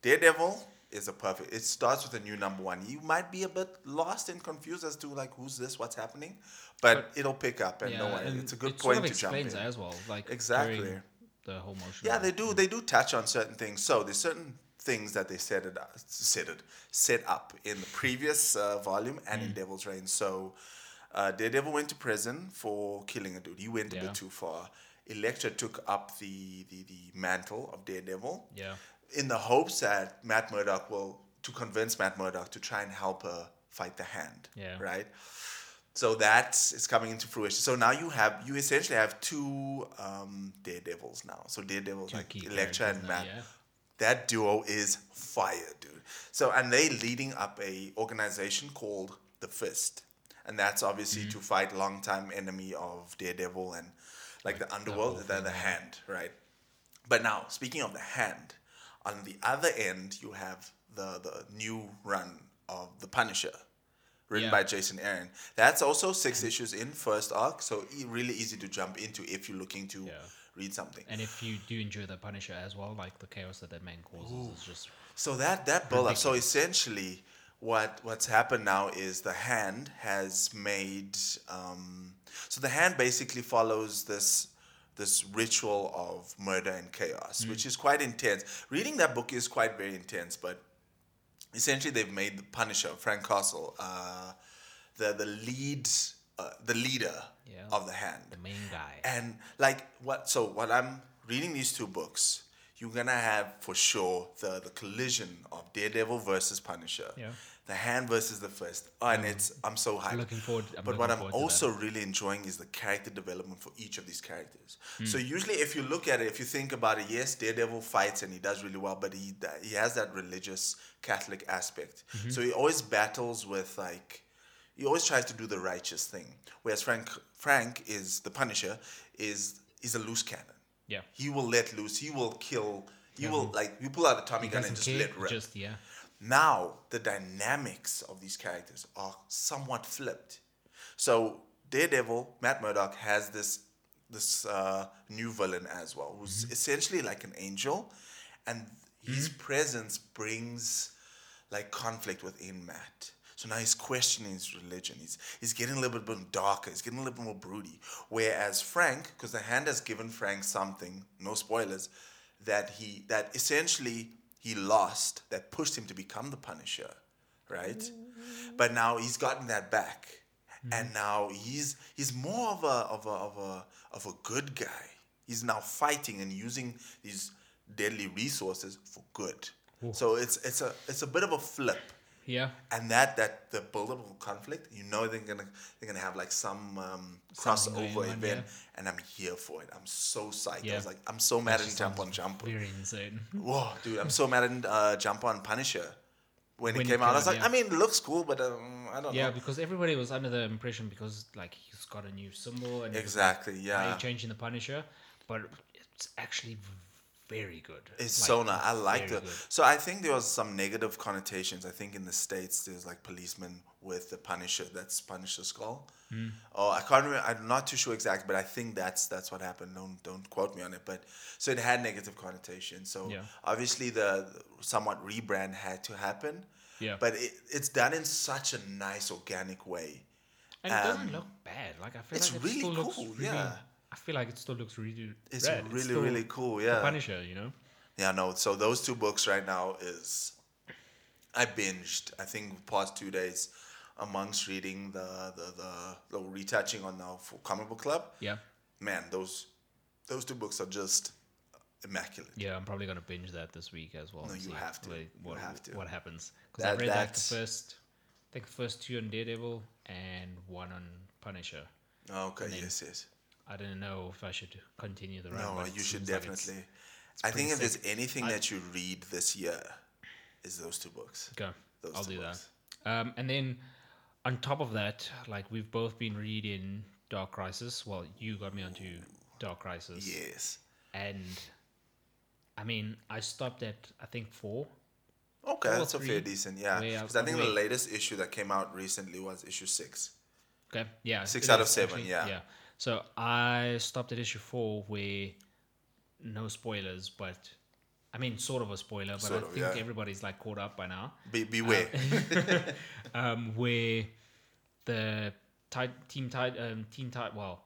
Daredevil is a perfect. It starts with a new number one. You might be a bit lost and confused as to like who's this, what's happening, but, But- it'll pick up and Yeah, no and It's a good it sort point of to jump in. as well, like Exactly. during the whole motion. Yeah, they do. They do touch on certain things. So there's certain things that they set it set it set up in the previous uh, volume and Mm. in Devil's Reign. So uh, Daredevil went to prison for killing a dude. He went a Yeah. bit too far. Elektra took up the, the the mantle of Daredevil Yeah. in the hopes that Matt Murdock will to convince Matt Murdock to try and help her fight the hand. Yeah. Right. So that is coming into fruition. So now you have you essentially have two um, Daredevils now. So Daredevils Two like Elektra and Matt. yeah. That duo is fire, dude. So and they leading up a organization called the Fist, and that's obviously Mm-hmm. to fight longtime enemy of Daredevil and like the underworld, the, the hand, right? But now speaking of the hand, on the other end you have the the new run of the Punisher. Written Yeah. by Jason Aaron. That's also six issues in first arc, so e- really easy to jump into if you're looking to Yeah. read something. And if you do enjoy the Punisher as well, like the chaos that that man causes is just So that that build up. So essentially, what what's happened now is the hand has made. Um, so the hand basically follows this this ritual of murder and chaos, which is quite intense. Reading that book is quite very intense, but essentially they've made the Punisher, Frank Castle, uh, the the lead, uh, the leader Yeah. of the hand. the main guy. And like what? So what I'm reading these two books, you're gonna have for sure the the collision of Daredevil versus Punisher. Yeah. The hand versus the fist, oh, and it's I'm so hyped. looking forward- I'm but looking what I'm forward to that. also really enjoying is the character development for each of these characters. Hmm. So usually, if you look at it, if you think about it, yes, Daredevil fights and he does really well, but he he has that religious Catholic aspect. Mm-hmm. So he always battles with like he always tries to do the righteous thing. Whereas Frank Frank is the Punisher is is a loose cannon. Yeah. He will let loose. He will kill. He will like you pull out a Tommy gun and just let rip. just yeah. Now the dynamics of these characters are somewhat flipped. So Daredevil, Matt Murdock has this this uh, new villain as well, who's essentially like an angel, and his presence brings like conflict within Matt. So now he's questioning his religion. He's he's getting a little bit more darker. He's getting a little bit more broody. Whereas Frank, because the hand has given Frank something, no spoilers, that he that essentially he lost that pushed him to become the Punisher, right? But now he's gotten that back, mm-hmm. and now he's he's more of a of a of a of a good guy. He's now fighting and using these deadly resources for good. So it's it's a it's a bit of a flip Yeah. and that that the build-up of conflict, you know they're gonna they're gonna have like some um, crossover event, yeah. and I'm here for it. I'm so psyched. Yeah. I was like, I'm so mad at Jump on Jump. Very insane. [LAUGHS] Whoa, dude, I'm so mad at uh, Jump on Punisher. When, When it it came out, I was out, like, yeah. I mean, it looks cool, but um, I don't Yeah, know. Yeah, because everybody was under the impression because like he's got a new symbol and Exactly, are yeah. changing the Punisher? But it's actually very good. It's Like, so nice. I like it. So I think there was some negative connotations. I think in the states there's like policemen with the Punisher. That's Punisher skull. Hmm. Oh, I can't remember. I'm not too sure exactly, but I think that's that's what happened. Don't don't quote me on it. But so it had negative connotations. So Yeah. obviously the, somewhat rebrand had to happen. Yeah. But it, it's done in such a nice organic way. And it doesn't um, look bad. Like I feel It's like it really still cool. looks really, yeah. I feel like it still looks really. It's rad. really still really cool. the Yeah. Punisher, you know. Yeah, no. So those two books right now is I binged. I think the past two days amongst reading the the the, the retouching on the f- comic book club. Yeah. Man, those those two books are just immaculate. Yeah, I'm probably gonna binge that this week as well. No, you have to. What, You have to. what happens? Because I've read like the first, I think the first two on Daredevil and one on Punisher. Okay, yes, yes. I didn't know if I should continue the run. No, you should seems like it's- definitely. I think pretty if there's anything I- that you read this year, is those two books. Go. Those I'll do books. that. Um, and then on top of that, like we've both been reading Dark Crisis. Well, you got me onto Dark Crisis. Yes. And I mean, I stopped at I think four. Okay, that's a fair decent. Yeah, because I think the latest issue that came out recently was issue six. Okay. Yeah. Six out of seven, yeah. Yeah. So I stopped at issue four where no spoilers, but I mean sort of a spoiler, but Sort I of, think yeah. everybody's like caught up by now. Be, beware. [LAUGHS] Um, where the ti- team tit- um, team well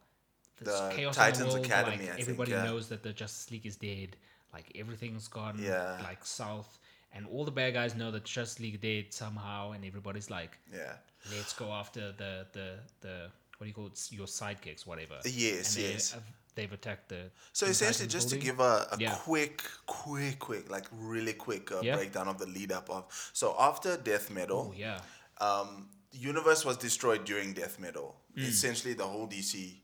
The chaos Titans in the world, Academy, like, I think, everybody yeah. knows that the Justice League is dead. Like everything's gone Yeah. like south, and all the bad guys know that Justice League dead somehow, and everybody's like, yeah. let's go after the the the what do you call it your sidekicks whatever Yes, and they, yes. have- they've attacked the So essentially, just to give a, a Yeah. quick, quick, quick, like really quick uh, Yeah. breakdown of the lead up of. So after Death Metal, oh yeah um, the universe was destroyed during Death Metal. Hmm. Essentially, the whole DC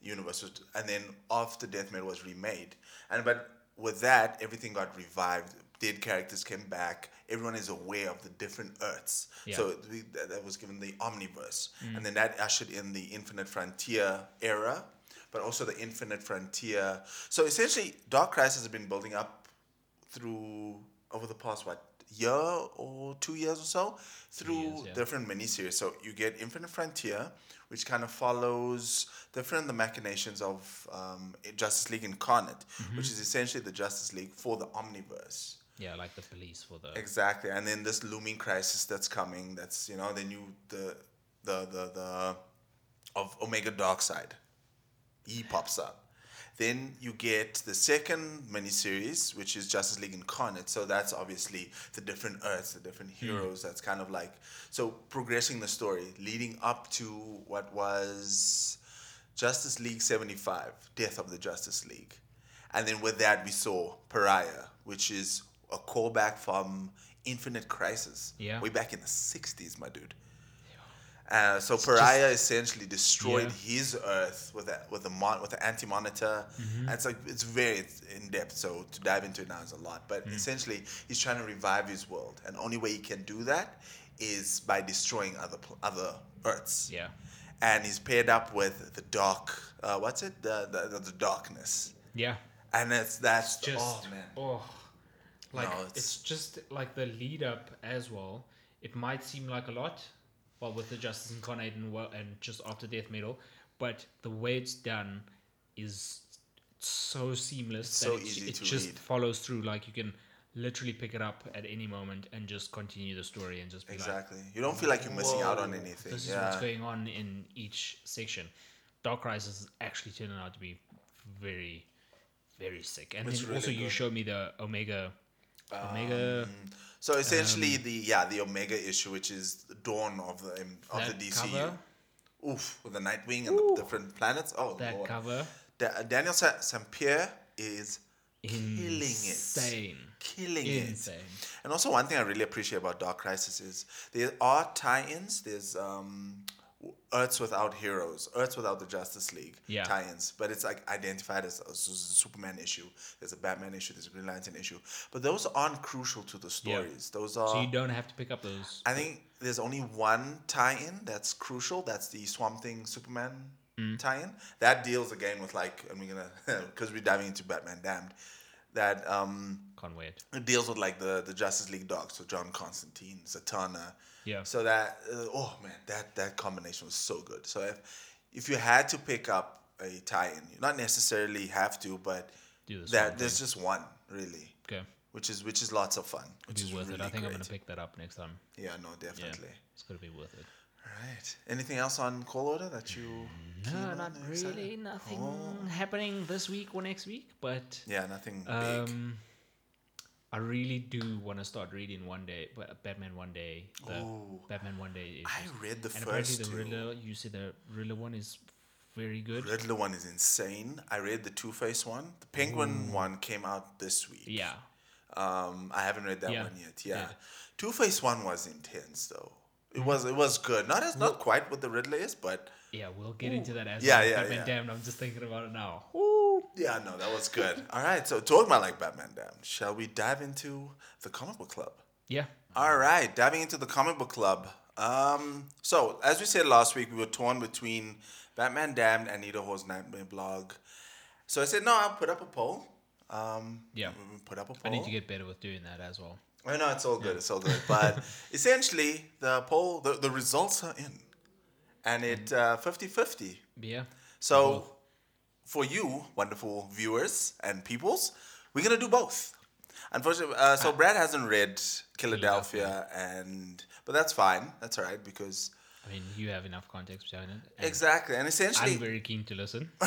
universe was, and then after Death Metal was remade, and but with that, everything got revived. Dead characters came back. Everyone is aware of the different Earths. Yeah. So we, that, that was given the Omniverse, and then that ushered in the Infinite Frontier era, but also the Infinite Frontier. So essentially, Dark Crisis has been building up through over the past what year or two years or so through years, yeah. different miniseries. So you get Infinite Frontier, which kind of follows different the machinations of um, Justice League Incarnate, Mm-hmm. which is essentially the Justice League for the Omniverse. Yeah like the police for the Exactly, and then this looming crisis that's coming. That's you know the new the the the the of Omega Darkseid. He pops up. Then you get the second miniseries, which is Justice League Incarnate. So that's obviously the different Earths, the different hmm. heroes. That's kind of like so progressing the story, leading up to what was Justice League seventy five, Death of the Justice League, and then with that we saw Pariah, which is a callback from Infinite Crisis, Yeah. way back in the '60s, my dude. Uh, so Pariah essentially destroyed Yeah. his Earth with a with a mon- with an anti monitor. Mm-hmm. And it's like it's very in depth. So to dive into it now is a lot. But Mm. essentially, he's trying to revive his world, and only way he can do that is by destroying other pl- other Earths. yeah And he's paired up with the dark. Uh, what's it? The, the the darkness. yeah And it's that's just oh man. oh like No, it's, it's- just like the lead up as well it might seem like a lot well with the justice incarnate and well and just after death metal but the way it's done is so seamless It's that so it, easy it to just read. follows through like you can literally pick it up at any moment and just continue the story and just be like Exactly. You don't feel like you're missing out on anything. This is yeah. what's going on in each section. Dark Crisis is actually turning out to be very, very sick. And really also you showed me the Omega, Omega So essentially, Um, the yeah the Omega issue, which is the dawn of the um, of the DCU. cover? Oof, with the Nightwing and the different planets. Oh that lord. cover. Da- Daniel Sa- Sampere is killing it, Insane. killing it. Insane. And also, one thing I really appreciate about Dark Crisis is there are tie-ins. There's um, Earths without heroes, Earths without the Justice League Yeah. tie-ins, but it's like identified as a, Superman issue. There's a Batman issue. There's a Green Lantern issue, but those aren't crucial to the stories. Those are. So you don't have to pick up those. I think there's only one tie-in that's crucial. That's the Swamp Thing Superman Mm. tie-in. That deals again with like, and we're gonna [LAUGHS] because we're diving into Batman Damned. That um, Can't wait. it deals with like the the Justice League Dark's, so John Constantine, Zatanna. Yeah. So that uh, oh man, that that combination was so good. So if if you had to pick up a tie-in, you not necessarily have to, but that there's just one really, Okay. which is which is lots of fun, which It'll is be worth really it. I think I'm gonna pick that up next time. Yeah, no, Yeah. definitely. It's gonna be worth it. Right. Anything else on call order that you? No, on, not excited? really. Nothing Oh. happening this week or next week, but Yeah, nothing big. I really do want to start reading one day, but Batman One Day. The Ooh. Batman One Day. Is I read the and apparently first the two. Riddler. You said the Riddler one is very good. Riddler one is insane. I read the Two Face one. The Penguin one came out this week. Yeah. Um, I haven't read that Yeah, one yet. Yeah, yeah. Two Face one was intense though. It was it was good. Not as not quite what the Riddler is, but Yeah, we'll get into that as Yeah, well. yeah, Batman yeah. Damned. I'm just thinking about it now. Yeah, no, that was good. [LAUGHS] All right, so talking about like Batman, Damned, shall we dive into the comic book club? Yeah. All right, diving into the comic book club. Um, so as we said last week, we were torn between Batman Damned and Nita Hawes Nightmare blog. So I said, no, I'll put up a poll. Um, Yeah. put up a poll. I need to get better with doing that as well. I know it's all good. It's all good. But [LAUGHS] essentially, the poll, the, the results are in, and it uh, 50-50. Yeah. So. For you, wonderful viewers and peoples, we're gonna do both. Unfortunately, uh, so Brad hasn't read Killadelphia, and but that's fine. That's all right because I mean, you have enough context behind it. and exactly, and essentially, I'm very keen to listen. [LAUGHS]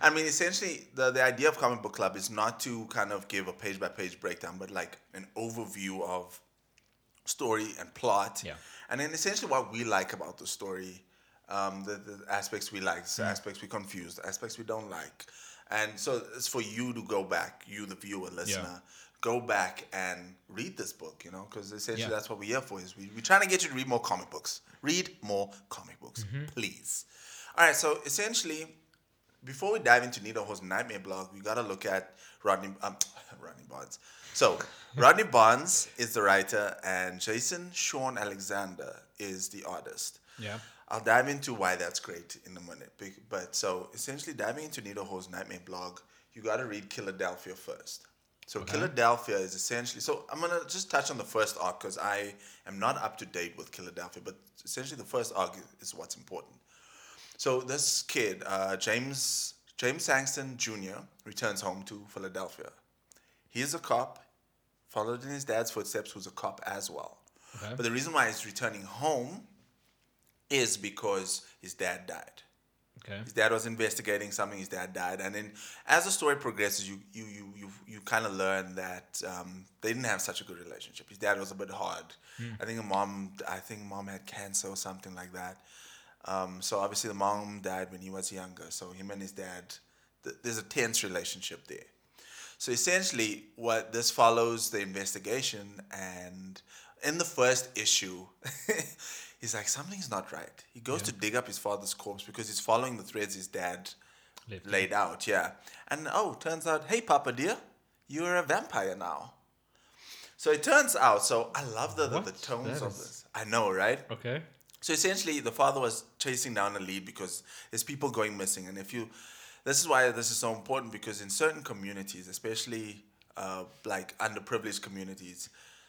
I mean, essentially, the, the idea of Comic Book Club is not to kind of give a page by page breakdown, but like an overview of story and plot. Yeah. And then essentially what we like about the story, um, the, the aspects we like, Mm. aspects we confuse, the aspects we don't like. And so it's for you to go back, you, the viewer, listener, go back and read this book, you know, because essentially Yeah. that's what we're here for. Is we, we're trying to get you to read more comic books. Read more comic books, Mm-hmm. please. All right, so essentially, before we dive into Nita Nightmare blog, we gotta look at Rodney um, [LAUGHS] Rodney Barnes. So [LAUGHS] Rodney Barnes is the writer, and Jason Shawn Alexander is the artist. Yeah. I'll dive into why that's great in a minute. But so essentially, diving into Hawes Nightmare blog, you gotta read Killadelphia first. So Killadelphia is essentially. So I'm gonna just touch on the first arc because I am not up to date with Killadelphia, but essentially the first arc is, is what's important. So this kid, uh, James James Sangster Jr., returns home to Philadelphia. He is a cop, followed in his dad's footsteps, who's a cop as well. Okay. But the reason why he's returning home is because his dad died. Okay. His dad was investigating something. His dad died, and then as the story progresses, you you you you, you kind of learn that um, they didn't have such a good relationship. His dad was a bit hard. I think mom. I think mom had cancer or something like that. Um, so obviously the mom died when he was younger. So him and his dad, th- there's a tense relationship there. So essentially, what this follows the investigation, and in the first issue, [LAUGHS] he's like something's not right. He goes to dig up his father's corpse because he's following the threads his dad laid out. Yeah, and oh, turns out, hey, Papa dear, you're a vampire now. So it turns out. So I love the the, the tones That of is- this. I know, right? Okay. So essentially, the father was chasing down a lead because there's people going missing, and if you, this is why this is so important because in certain communities, especially uh, like underprivileged communities,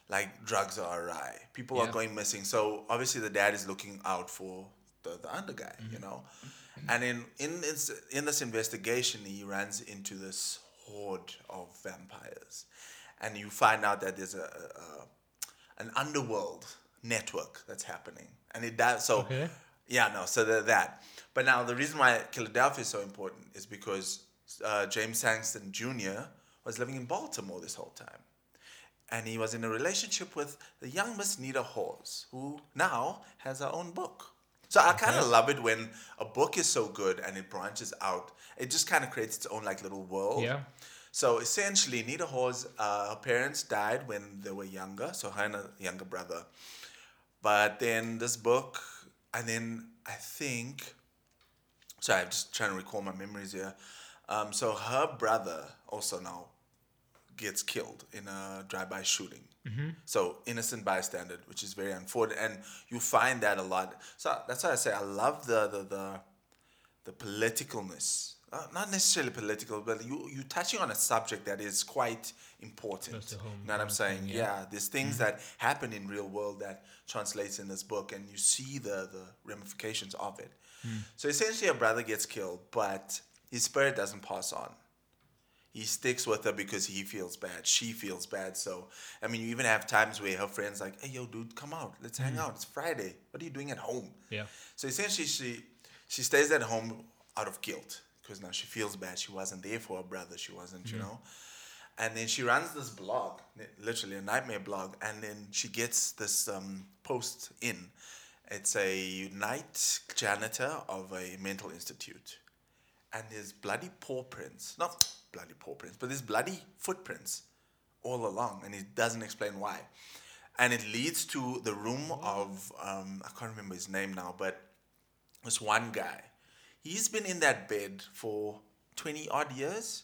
like drugs are awry. People are going missing. So obviously, the dad is looking out for the the under guy, you know, and in in this, in this investigation, he runs into this horde of vampires, and you find out that there's a, a, an underworld network that's happening, and it does so. Okay. Yeah, no, so that. But now the reason why Killadelphia is so important is because uh, James Sangster Jr. was living in Baltimore this whole time, and he was in a relationship with the young Miss Nita Hawes, who now has her own book. So I kind of love it when a book is so good and it branches out. It just kind of creates its own like little world. Yeah. So essentially, Nita Hawes, uh, her parents died when they were younger, so her and her younger brother. But then this book, and then I think, sorry, I'm just trying to recall my memories here. Um, so her brother also now gets killed in a drive-by shooting. So innocent bystander, which is very unfortunate, and you find that a lot. So that's why I say I love the the the, the politicalness. Uh, not necessarily political, but you you touching on a subject that is quite important. You know what I'm saying? thing, yeah. yeah. there's things that happen in real world that translates in this book, and you see the the ramifications of it. So essentially, a brother gets killed, but his spirit doesn't pass on. He sticks with her because he feels bad. She feels bad. So, I mean, you even have times where her friends like, "Hey, yo, dude, come out. Let's hang out. It's Friday. What are you doing at home?" Yeah. So essentially, she she stays at home out of guilt because now she feels bad. She wasn't there for her brother. She wasn't, you know. And then she runs this blog, literally a nightmare blog, and then she gets this um, post in. It's a night janitor of a mental institute, and there's bloody paw prints, not bloody paw prints, but there's bloody footprints all along, and he doesn't explain why. And it leads to the room of um, I can't remember his name now, but this one guy. He's been in that bed for twenty odd years.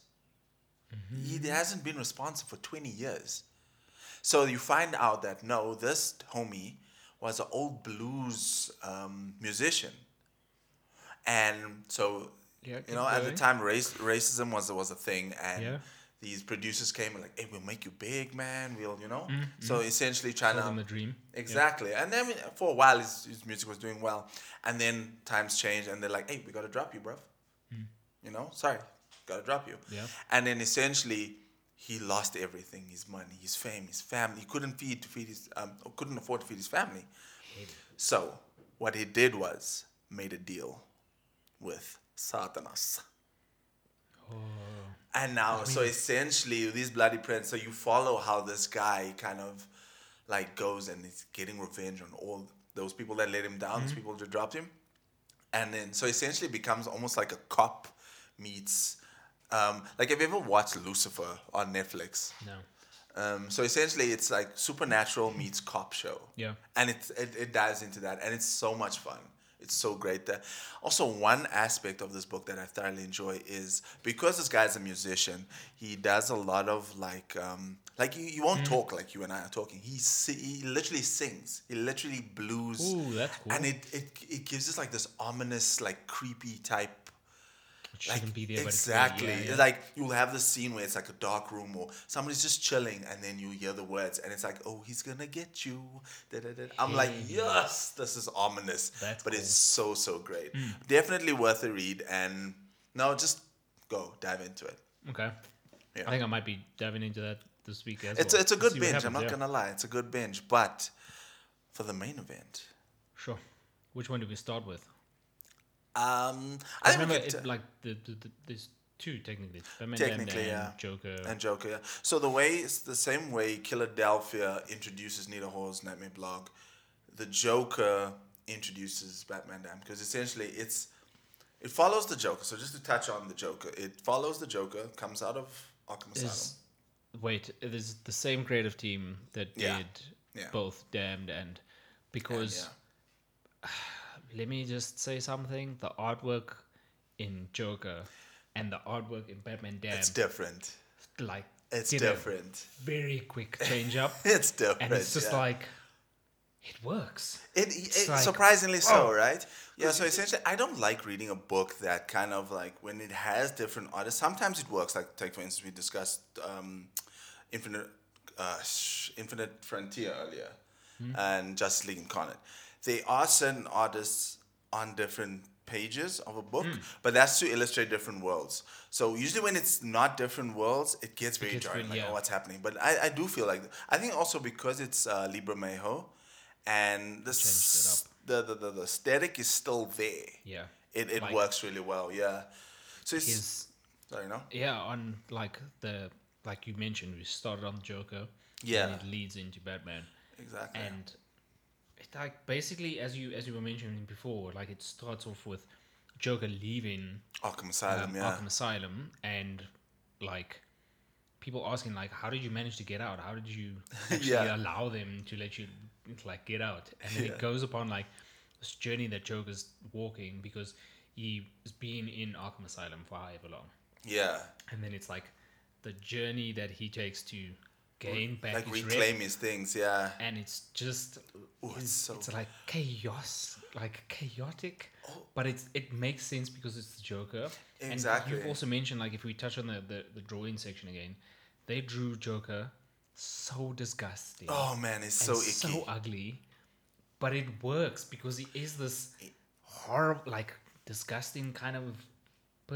He hasn't been responsive for twenty years. So you find out that no, this homie was an old blues um, musician, and so Yeah, you know at the time race racism was was a thing, and Yeah. these producers came and like, "Hey, we'll make you big, man. We'll you know." So essentially trying to him a dream. Exactly. And then for a while, his, his music was doing well. And then times changed, and they're like, hey, we got to drop you, bruv. You know, sorry, got to drop you. Yeah. And then essentially, he lost everything his money, his fame, his family. He couldn't feed to feed his, um, couldn't afford to feed his family. So, what he did was made a deal with Satanas. And now, so essentially, these bloody prints. So you follow how this guy kind of like goes and is getting revenge on all those people that let him down, those people that dropped him, and then so essentially it becomes almost like a cop meets. Um, like, have you ever watched Lucifer on Netflix? No. Um, so essentially, it's like supernatural meets cop show. Yeah. And it, it it dives into that, and it's so much fun. It's so great. That also one aspect of this book that I thoroughly enjoy is because this guy's a musician, he does a lot of like um, like you, you won't talk like you and I are talking. He he literally sings. He literally blues. Ooh, that's cool. And it, it it gives us like this ominous, like creepy type Which like shouldn't be there, but it's there, exactly yeah, yeah. Like you'll have the scene where it's like a dark room or somebody's just chilling and then you hear the words and it's like oh he's gonna get you Da-da-da. i'm like yes this is ominous That's but cool. It's so so great hmm. definitely worth a read and no just go dive into it Okay. Yeah. I think I might be diving into that this week as it's, well. it's a good binge i'm not gonna lie it's a good binge but for the main event Sure. Which one do we start with? Um I i think remember could it, like the, the, the there's two technically. Batman Technically, and yeah. Joker. and Joker. Yeah. So the way it's the same way Killadelphia introduces Nita Hawes' Nightmare blog, the Joker introduces Batman Damned because essentially it's it follows the Joker. So just to touch on the Joker, it follows the Joker, comes out of Arkham Asylum. is wait, it is the same creative team that Yeah. did Yeah. both Damned and And, because yeah. [SIGHS] let me just say something. The artwork in Joker and the artwork in Batman Damned it's different. like It's different. very quick change up. [LAUGHS] It's different. and it's just yeah. like it works. It, it like, surprisingly so, oh. right? Yeah. So [LAUGHS] essentially, I don't like reading a book that kind of like when it has different artists. Sometimes it works. Like take for instance, we discussed um, Infinite uh, Infinite Frontier earlier, and Justice League Incarnate. There are certain artists on different pages of a book, but that's to illustrate different worlds. So usually when it's not different worlds, it gets very gets jarring. really- like, yeah. oh, what's happening? But I, I do feel like I think also because it's uh, Lee Bermejo, and the, s- the, the the the aesthetic is still there. Yeah. It it Like- works really well. Yeah. So it's His sorry no. yeah, on like the like you mentioned, we started on Joker. Yeah. And it leads into Batman. Exactly. And it like basically as you as you were mentioning before, like it starts off with Joker leaving Arkham Asylum. um, yeah. Arkham Asylum and like people asking like how did you manage to get out? How did you [LAUGHS] actually Yeah. allow them to let you like get out? And then Yeah. it goes upon like this journey that Joker's walking because he has been in Arkham Asylum for however long. yeah. And then it's like the journey that he takes to gain back Like reclaim his things. Yeah. and it's just Ooh, it's it's, so- it's like chaos, like chaotic, Oh. but it's it makes sense because it's the Joker. And Exactly. you've also mentioned like if we touch on the the, the drawing section again, they drew Joker so disgusting, Oh man, it's so icky. so ugly, but it works because he is this horrible, like disgusting kind of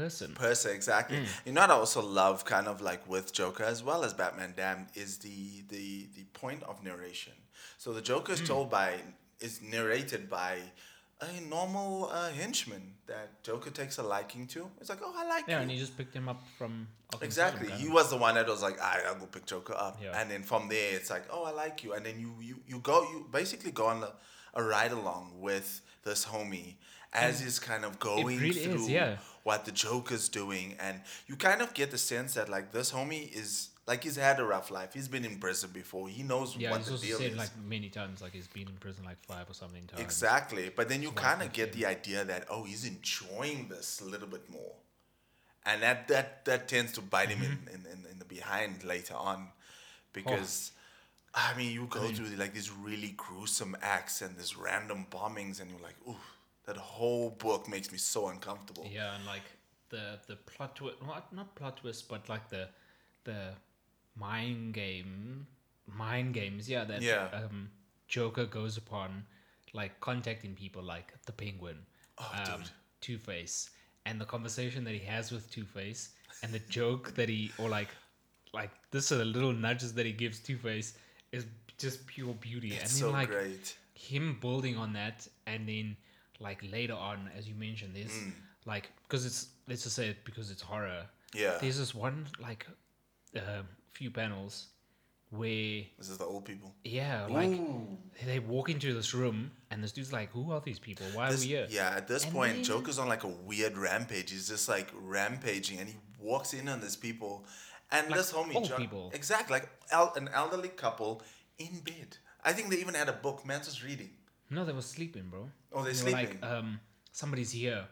person. person exactly Mm. you know what i also love kind of like with joker as well as batman damned is the the the point of narration so the joker Mm. is told by is narrated by a normal uh, henchman that joker takes a liking to it's like oh i like Yeah, you and he just picked him up from Arkham Exactly. He was the one that was like, "I, I'll go pick Joker up," Yeah. and then from there, it's like, "Oh, I like you," and then you you you go you basically go on a, a ride along with this homie as he's kind of going really is, yeah. What the Joker's doing, and you kind of get the sense that like this homie is like he's had a rough life. He's been in prison before. He knows Yeah, what he's the also deal said is. like many times like he's been in prison like five or something times. Exactly. But then you kind of get the idea that oh, he's enjoying this a little bit more, and that that that tends to bite him Mm-hmm. in, in, in, in the behind later on, Oh. because. I mean, you go through like these really gruesome acts and these random bombings, and you're like, "Ooh, that whole book makes me so uncomfortable." Yeah, and like the the plot twist, not not plot twist, but like the the mind game, mind games. Yeah, that Yeah. um, Joker goes upon, like contacting people like the Penguin, Oh, um. Two Face, and the conversation that he has with Two Face, and the joke that he or like like this are the little nudges that he gives Two Face is just pure beauty. It's and then so like great. him building on that and then like later on as you mentioned there's Mm. like because it's let's just say it because it's horror Yeah. there's this one like uh, few panels where This is the old people. yeah like Ooh. they walk into this room and this dude's like who are these people why This- are we here Yeah, at this And point, then- Joker's on like a weird rampage. He's just like rampaging, and he walks in on these people, and Like this homie, old Jo- people. exactly like el- an elderly couple in bed. I think they even had a book. Man's was reading. No they were sleeping bro Oh, they're They sleeping. like um somebody's here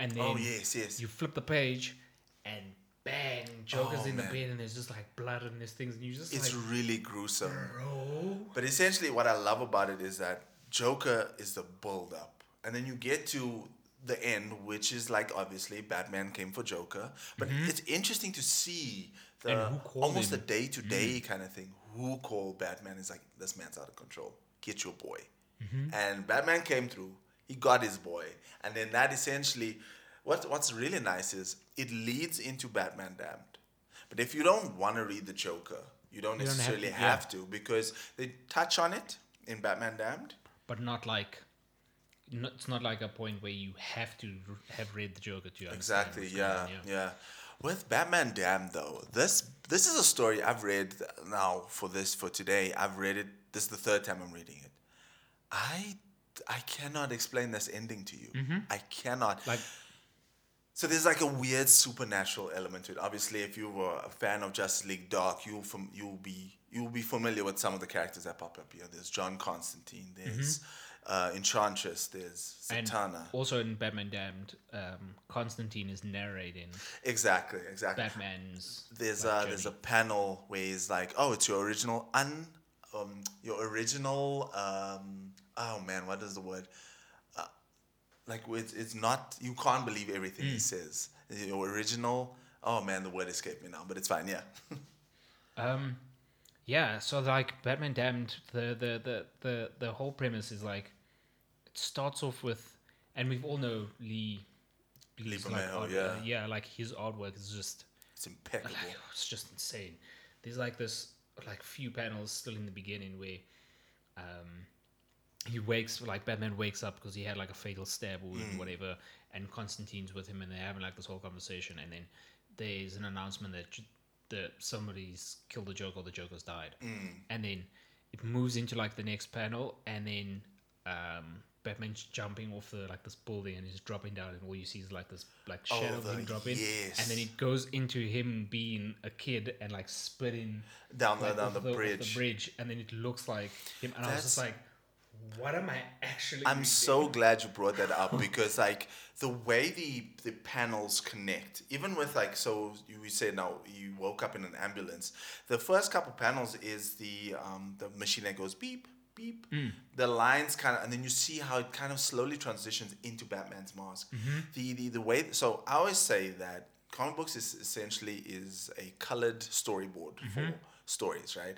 and then oh yes, yes. you flip the page and bang joker's Oh, in the bed and there's just like blood and there's things and you just it's like really gruesome. bro But essentially, what I love about it is that Joker is the build up, and then you get to the end, which is like obviously Batman came for Joker, but it's interesting to see the Mm-hmm. And who called almost the him? Mm. day to day kind of thing. Who called Batman is like this man's out of control. Get your boy, Mm-hmm. and Batman came through. He got his boy, and then that essentially, what what's really nice is it leads into Batman Damned. But if you don't want to read the Joker, you don't You don't have necessarily to, yeah. have to because they touch on it in Batman Damned. but not like no, it's not like a point where you have to have read the Joker to Exactly. what's going Yeah, yeah. With Batman Damned though, this this is a story I've read now for this for today. I've read it. This is the third time I'm reading it. I I cannot explain this ending to you. I cannot. Mm-hmm. Like So there's like a weird supernatural element to it. Obviously, if you were a fan of Justice League Dark, you'll from you'll be you'll be familiar with some of the characters that pop up here. There's John Constantine. There's uh, Enchantress. There's Mm-hmm. and also in Batman Damned, um, Constantine is narrating Exactly. Exactly. Batman's. there's like, a there's a panel where he's like, oh, it's your original un, um, your original um, oh man, what is the word? Uh, like it's it's not you can't believe everything Hmm. he says. Your original. Oh man, the word escaped me now, but it's fine. Yeah. [LAUGHS] Um, yeah. So like Batman Damned, the the the the the whole premise is like it starts off with, and we've all know Lee. Lee's like art- yeah. uh, yeah, like his artwork is just it's impeccable. like it's just insane. There's like this like few panels still in the beginning where um he wakes like Batman wakes up because he had like a fatal stab wound or whatever, and Constantine's with him and they're having like this whole conversation, and then there's an announcement that that somebody's killed the Joker or the Joker's died, Hmm. and then it moves into like the next panel, and then um Batman's jumping off the like this building and he's dropping down, and all you see is like this like Oh, shadow the- him dropping, yes. and then it goes into him being a kid and like spitting Down the like, down off the, bridge. the bridge, and then it looks like him, and I was just like, "What am I actually?" I'm reading? so glad you brought that up because like the way the the panels connect, even with like so you we say now you woke up in an ambulance. The first couple panels is the um the machine that goes beep beep. Mm. The lines kind of and then you see how it kind of slowly transitions into Batman's mask. Mm-hmm. The, the the way so I always say that comic books is essentially is a colored storyboard mm-hmm. for stories, right?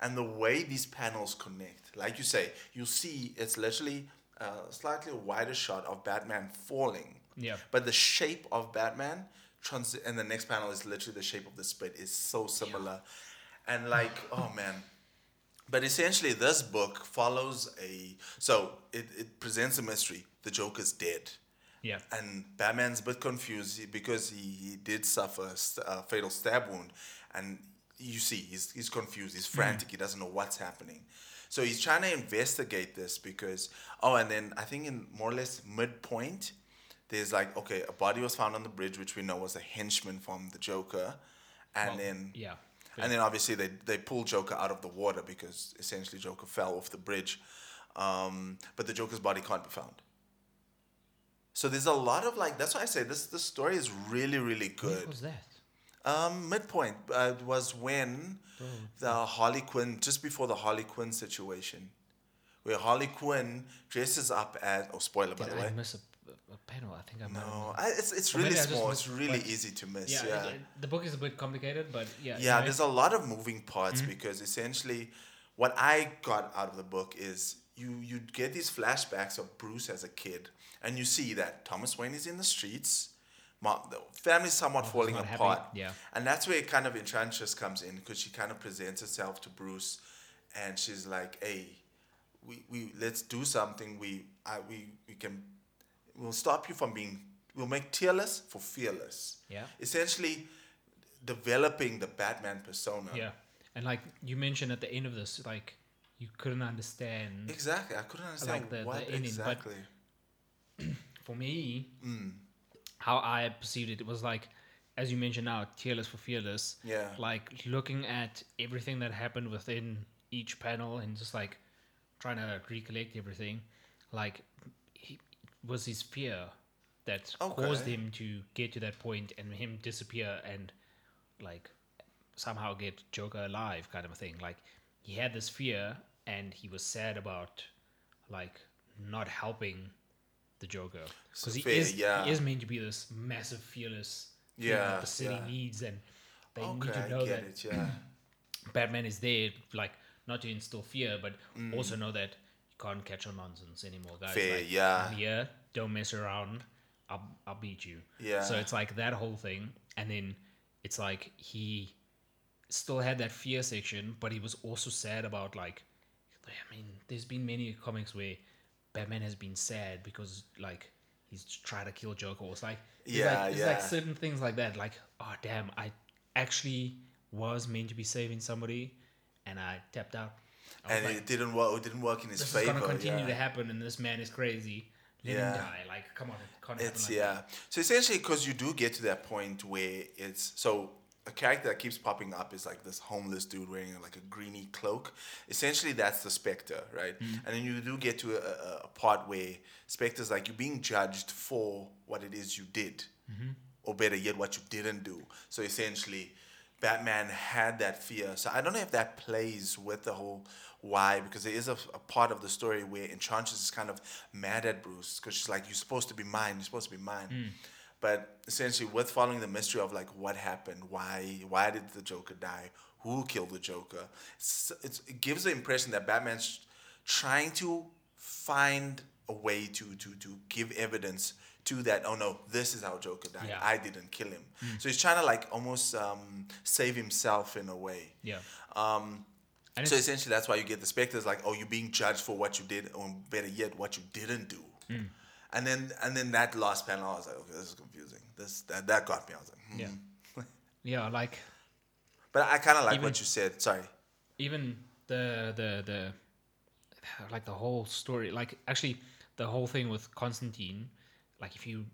And the way these panels connect, like you say, you see it's literally a slightly wider shot of Batman falling Yeah. But the shape of Batman, trans- and the next panel is literally the shape of the spit is so similar, and like oh man. But essentially, this book follows a so it, it presents a mystery. The Joker's dead. Yeah. And Batman's a bit confused because he, he did suffer a, fatal stab wound. And you see, he's, he's confused, he's hmm. frantic, he doesn't know what's happening. So he's trying to investigate this because, oh, and then I think in more or less midpoint, there's like, okay, a body was found on the bridge, which we know was a henchman from the Joker. And Well, then yeah. And then obviously they, they pull Joker out of the water because essentially Joker fell off the bridge. Um, but the Joker's body can't be found. So there's a lot of like that's why I say this this story is really really good. What was that? Um, midpoint uh, was when the Harley Quinn just before the Harley Quinn situation, where Harley Quinn dresses up as oh spoiler by Did the way. Miss a, a panel? I think I might. No, I, it's it's Or really maybe I just small. missed- It's really easy to miss. Yeah, Yeah. it- it- the book is a bit complicated, but yeah. yeah there's a lot of moving parts mm-hmm. because essentially what i got out of the book is you you get these flashbacks of bruce as a kid and you see that thomas wayne is in the streets the family's somewhat oh, falling not happy, apart yeah. and that's where kind of enchantress comes in because she kind of presents herself to bruce and she's like hey we, we let's do something we I, we we can we'll stop you from being we'll make tearless for fearless Yeah. essentially developing the Batman persona. Yeah, and like you mentioned at the end of this, like you couldn't understand. Exactly. I couldn't understand the- the what ending, but- exactly. [CLEARS THROAT] For me, Mm. how I perceived it, it was like, as you mentioned now, tearless for fearless. Yeah. Like looking at everything that happened within each panel and just like trying to recollect everything, like he, was his fear that caused him to get to that point and him disappear and like somehow get Joker alive, kind of a thing. Like he had this fear and he was sad about like not helping the Joker because he yeah. he is meant to be this massive fearless Yeah, that the city yeah. needs and they need to know that it. Yeah. [CLEARS THROAT] Batman is there like not to instill fear but Mm. also know that can't catch on nonsense anymore guys Fair, like, yeah. I'm here don't mess around I'll, I'll beat you Yeah. so it's like that whole thing and then it's like he still had that fear section but he was also sad about like I mean there's been many comics where Batman has been sad because like he's tried to kill Joker it's like it's Yeah, like, it's yeah. like certain things like that like oh damn I actually was meant to be saving somebody and I tapped out And like, it didn't work. It didn't work in his this favor. is gonna continue yeah. to happen and this man is crazy let Yeah. him die like come on it can't It's like yeah. So essentially, because you do get to that point where it's so a character that keeps popping up is like this homeless dude wearing like a greeny cloak. Essentially, that's the Spectre, right? Mm. And then you do get to a, a, a part where Spectre's like you're being judged for what it is you did, mm-hmm. or better yet, what you didn't do. So essentially. Batman had that fear. So I don't know if that plays with the whole why, because there is a, a part of the story where Enchantress is kind of mad at Bruce because she's like, "You're supposed to be mine. You're supposed to be mine." Hmm. But essentially, with following the mystery of like what happened, why why did the Joker die, who killed the Joker, it's, it's, it gives the impression that Batman's trying to find a way to to to give evidence to that. Oh no, this is how Joker died. Yeah. I didn't kill him. So he's trying to like almost um, save himself in a way. yeah Um, so essentially, that's why you get the Spectre's like, oh, you're being judged for what you did, or better yet, what you didn't do. Hmm. And then and then that last panel, I was like, okay, this is confusing. This that, that got me. I was like, hmm. yeah yeah like But I kind of like Even- what you said. Sorry. even the the the like the whole story like actually the whole thing with constantine like if you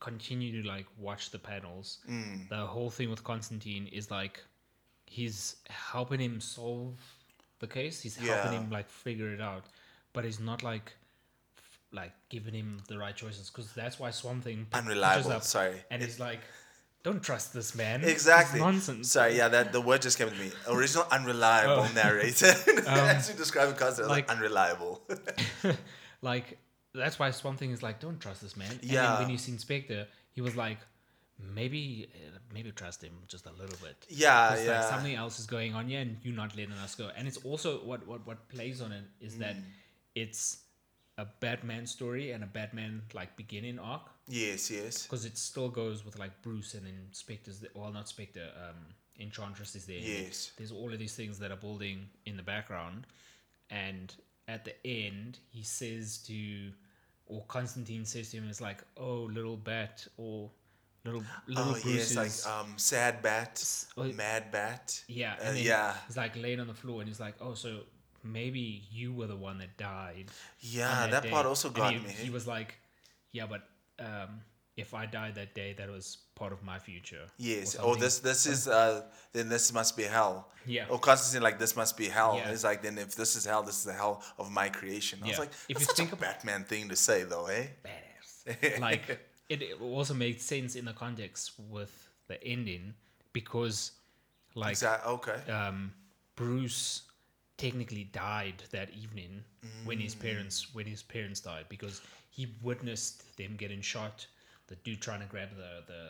continue to like watch the panels Mm. the whole thing with constantine is like he's helping him solve the case he's helping Yeah. him like figure it out but he's not like f- like giving him the right choices because that's why swamp thing Unreliable, up sorry. and he's like don't trust this man It's Exactly. nonsense Sorry, yeah, that the word just came to me. Original [LAUGHS] unreliable narrator. [LAUGHS] As you describe it, constantly, like, Um, like- unreliable. [LAUGHS] like that's why Swamp Thing is like, don't trust this man. And Yeah. then when you see Inspector, he was like, maybe, uh, maybe trust him just a little bit. yeah, yeah. Like something else is going on here, and you're not letting us go. And it's also what what what plays on it is that Mm. it's a Batman story and a Batman like beginning arc Yes, yes. because it still goes with like Bruce and then Spectre's well not Spectre um Enchantress is there Yes. there's all of these things that are building in the background and at the end he says to or Constantine says to him it's like oh little bat or little little Oh Bruce yes, like um, sad bat, oh, mad bat. yeah uh, and then yeah. he's like laying on the floor and he's like oh so maybe you were the one that died Yeah, on that part also got he, me. He was like, "Yeah, but um, if I died that day, that was part of my future." Yes. Oh, something. this this is uh then this must be hell. Yeah. Or Constantine like this must be hell. Yeah. It's like then if this is hell, this is the hell of my creation. I was Yeah. like, If you such think a about- Batman thing to say though, eh? badass. like [LAUGHS] it, it also made sense in the context with the ending because, like, Exactly. Okay. um, Bruce technically died that evening when his Mm. parents when his parents died because he witnessed them getting shot. The dude trying to grab the the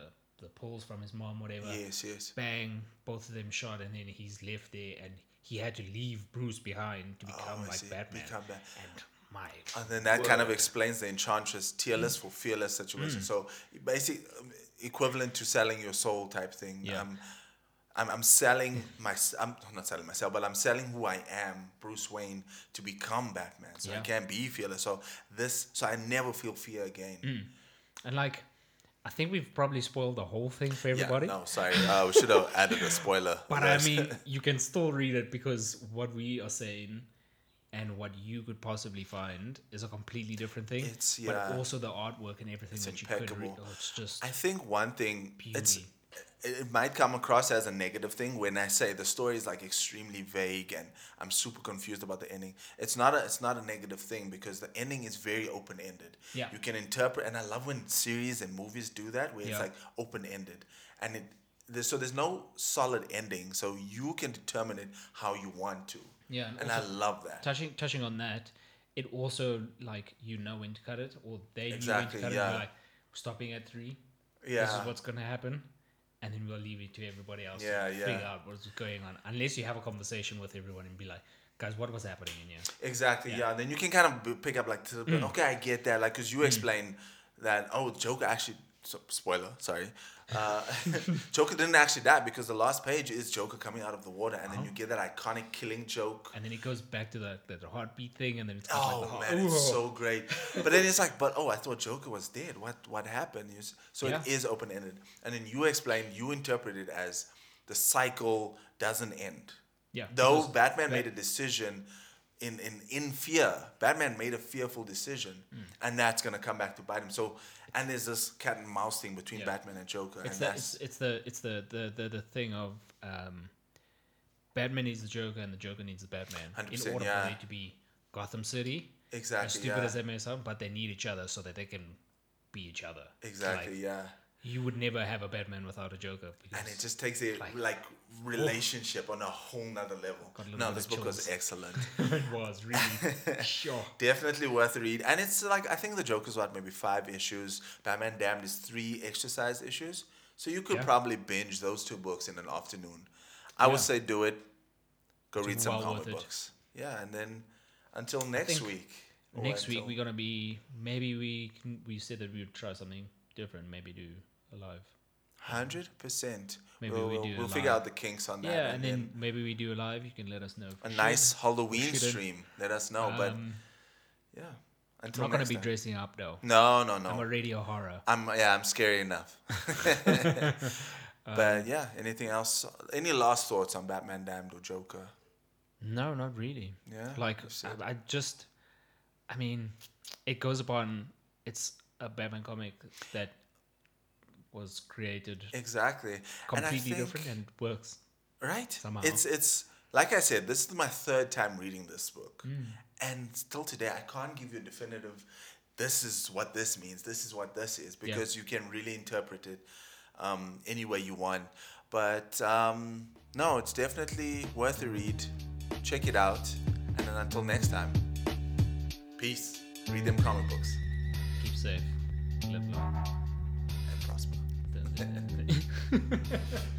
the pulls from his mom, whatever. yes, yes. bang, both of them shot, and then he's left there, and he had to leave Bruce behind to become Oh, like. Batman. Become And my, And then that kind of explains the Enchantress tearless Mm. for fearless situation. So basically, um, equivalent to selling your soul type thing. Yeah. Um, I'm, I'm selling my I'm not selling myself, but I'm selling who I am, Bruce Wayne, to become Batman. So I can't be fearless. So this, so I never feel fear again. Mm. and like, I think we've probably spoiled the whole thing for Yeah, everybody. no, sorry. Uh, we should have added a spoiler. [LAUGHS] But I mean, [LAUGHS] you can still read it because what we are saying and what you could possibly find is a completely different thing. It's- But yeah. also the artwork and everything that you could read. Oh, it's just I think one thing it's Beauty. It might come across as a negative thing when I say the story is like extremely vague and I'm super confused about the ending. It's not a it's not a negative thing because the ending is very open ended. Yeah. You can interpret and I love when series and movies do that where it's like open ended and it there's, so there's no solid ending so you can determine it how you want to. Yeah, and And, I love that. touching touching on that, it also like you know when to cut it, or they knew when Exactly, to cut it. yeah. You're like stopping at three. Yeah. This is what's gonna happen, and then we'll leave it to everybody else. Yeah, to yeah. Figure out what's going on, unless you have a conversation with everyone and be like, guys, what was happening in here? Exactly. Yeah. Then you can kind of b- pick up like, Mm. okay, I get that. Like, cause you explain that. Oh, Joker actually. So, spoiler. Sorry. Uh, [LAUGHS] Joker didn't actually die because the last page is Joker coming out of the water, and then you get that iconic killing joke. And then it goes back to the, the, the heartbeat thing, and then it's Oh like the man, it's so great. [LAUGHS] But then it's like, but oh, I thought Joker was dead. What what happened? So Yeah. it is open ended, and then you explain, you interpret it as the cycle doesn't end. yeah. Though Batman Bat- made a decision in, in, in fear, Batman made a fearful decision, Hmm. and that's gonna come back to bite him. So, and there's this cat and mouse thing between Yeah. Batman and Joker, it's and the that's it's, it's the it's the, the, the, the thing of um, Batman needs the Joker and the Joker needs the Batman in 100%, order yeah. for it to be Gotham City. Exactly. As stupid yeah, as that may sound, but they need each other so that they can be each other. exactly Like, yeah. You would never have a Batman without a Joker. And it just takes a like- like, relationship on a whole nother level. Got a little No, this book was excellent. [LAUGHS] it was really [LAUGHS] sure. Definitely worth a read. And it's like I think the Joker's what maybe five issues. Batman Damned is three exercise issues. So you could Yeah. probably binge those two books in an afternoon. I Yeah. would say do it. Go read some well comic worth it. books. Yeah, and then until next week. Next week we're gonna be maybe we can, we said that we would try something different. Maybe do a live. Hundred percent. Maybe We'll, we do we'll figure out the kinks on that. Yeah, and then maybe we do a live. You can let us know. a we nice. Halloween stream. Let us know. but Um, yeah, I'm not gonna be time. dressing up though. No, no, no. I'm a radio horror. I'm yeah, I'm scary enough. [LAUGHS] [LAUGHS] Um, but yeah, anything else? Any last thoughts on Batman Damned or Joker? No, not really. Yeah, Like. I, I just, I mean, it goes upon. It's a Batman comic that was created Exactly. and completely think, different and works. right? somehow. It's it's like I said, this is my third time reading this book, Mm. and still today I can't give you a definitive. This is what this means. This is what this is because you can really interpret it um, any way you want. But um, no, it's definitely worth a read. Check it out, and then until next time, peace. Read them comic books Keep safe. Live long. フフフフ。[LAUGHS]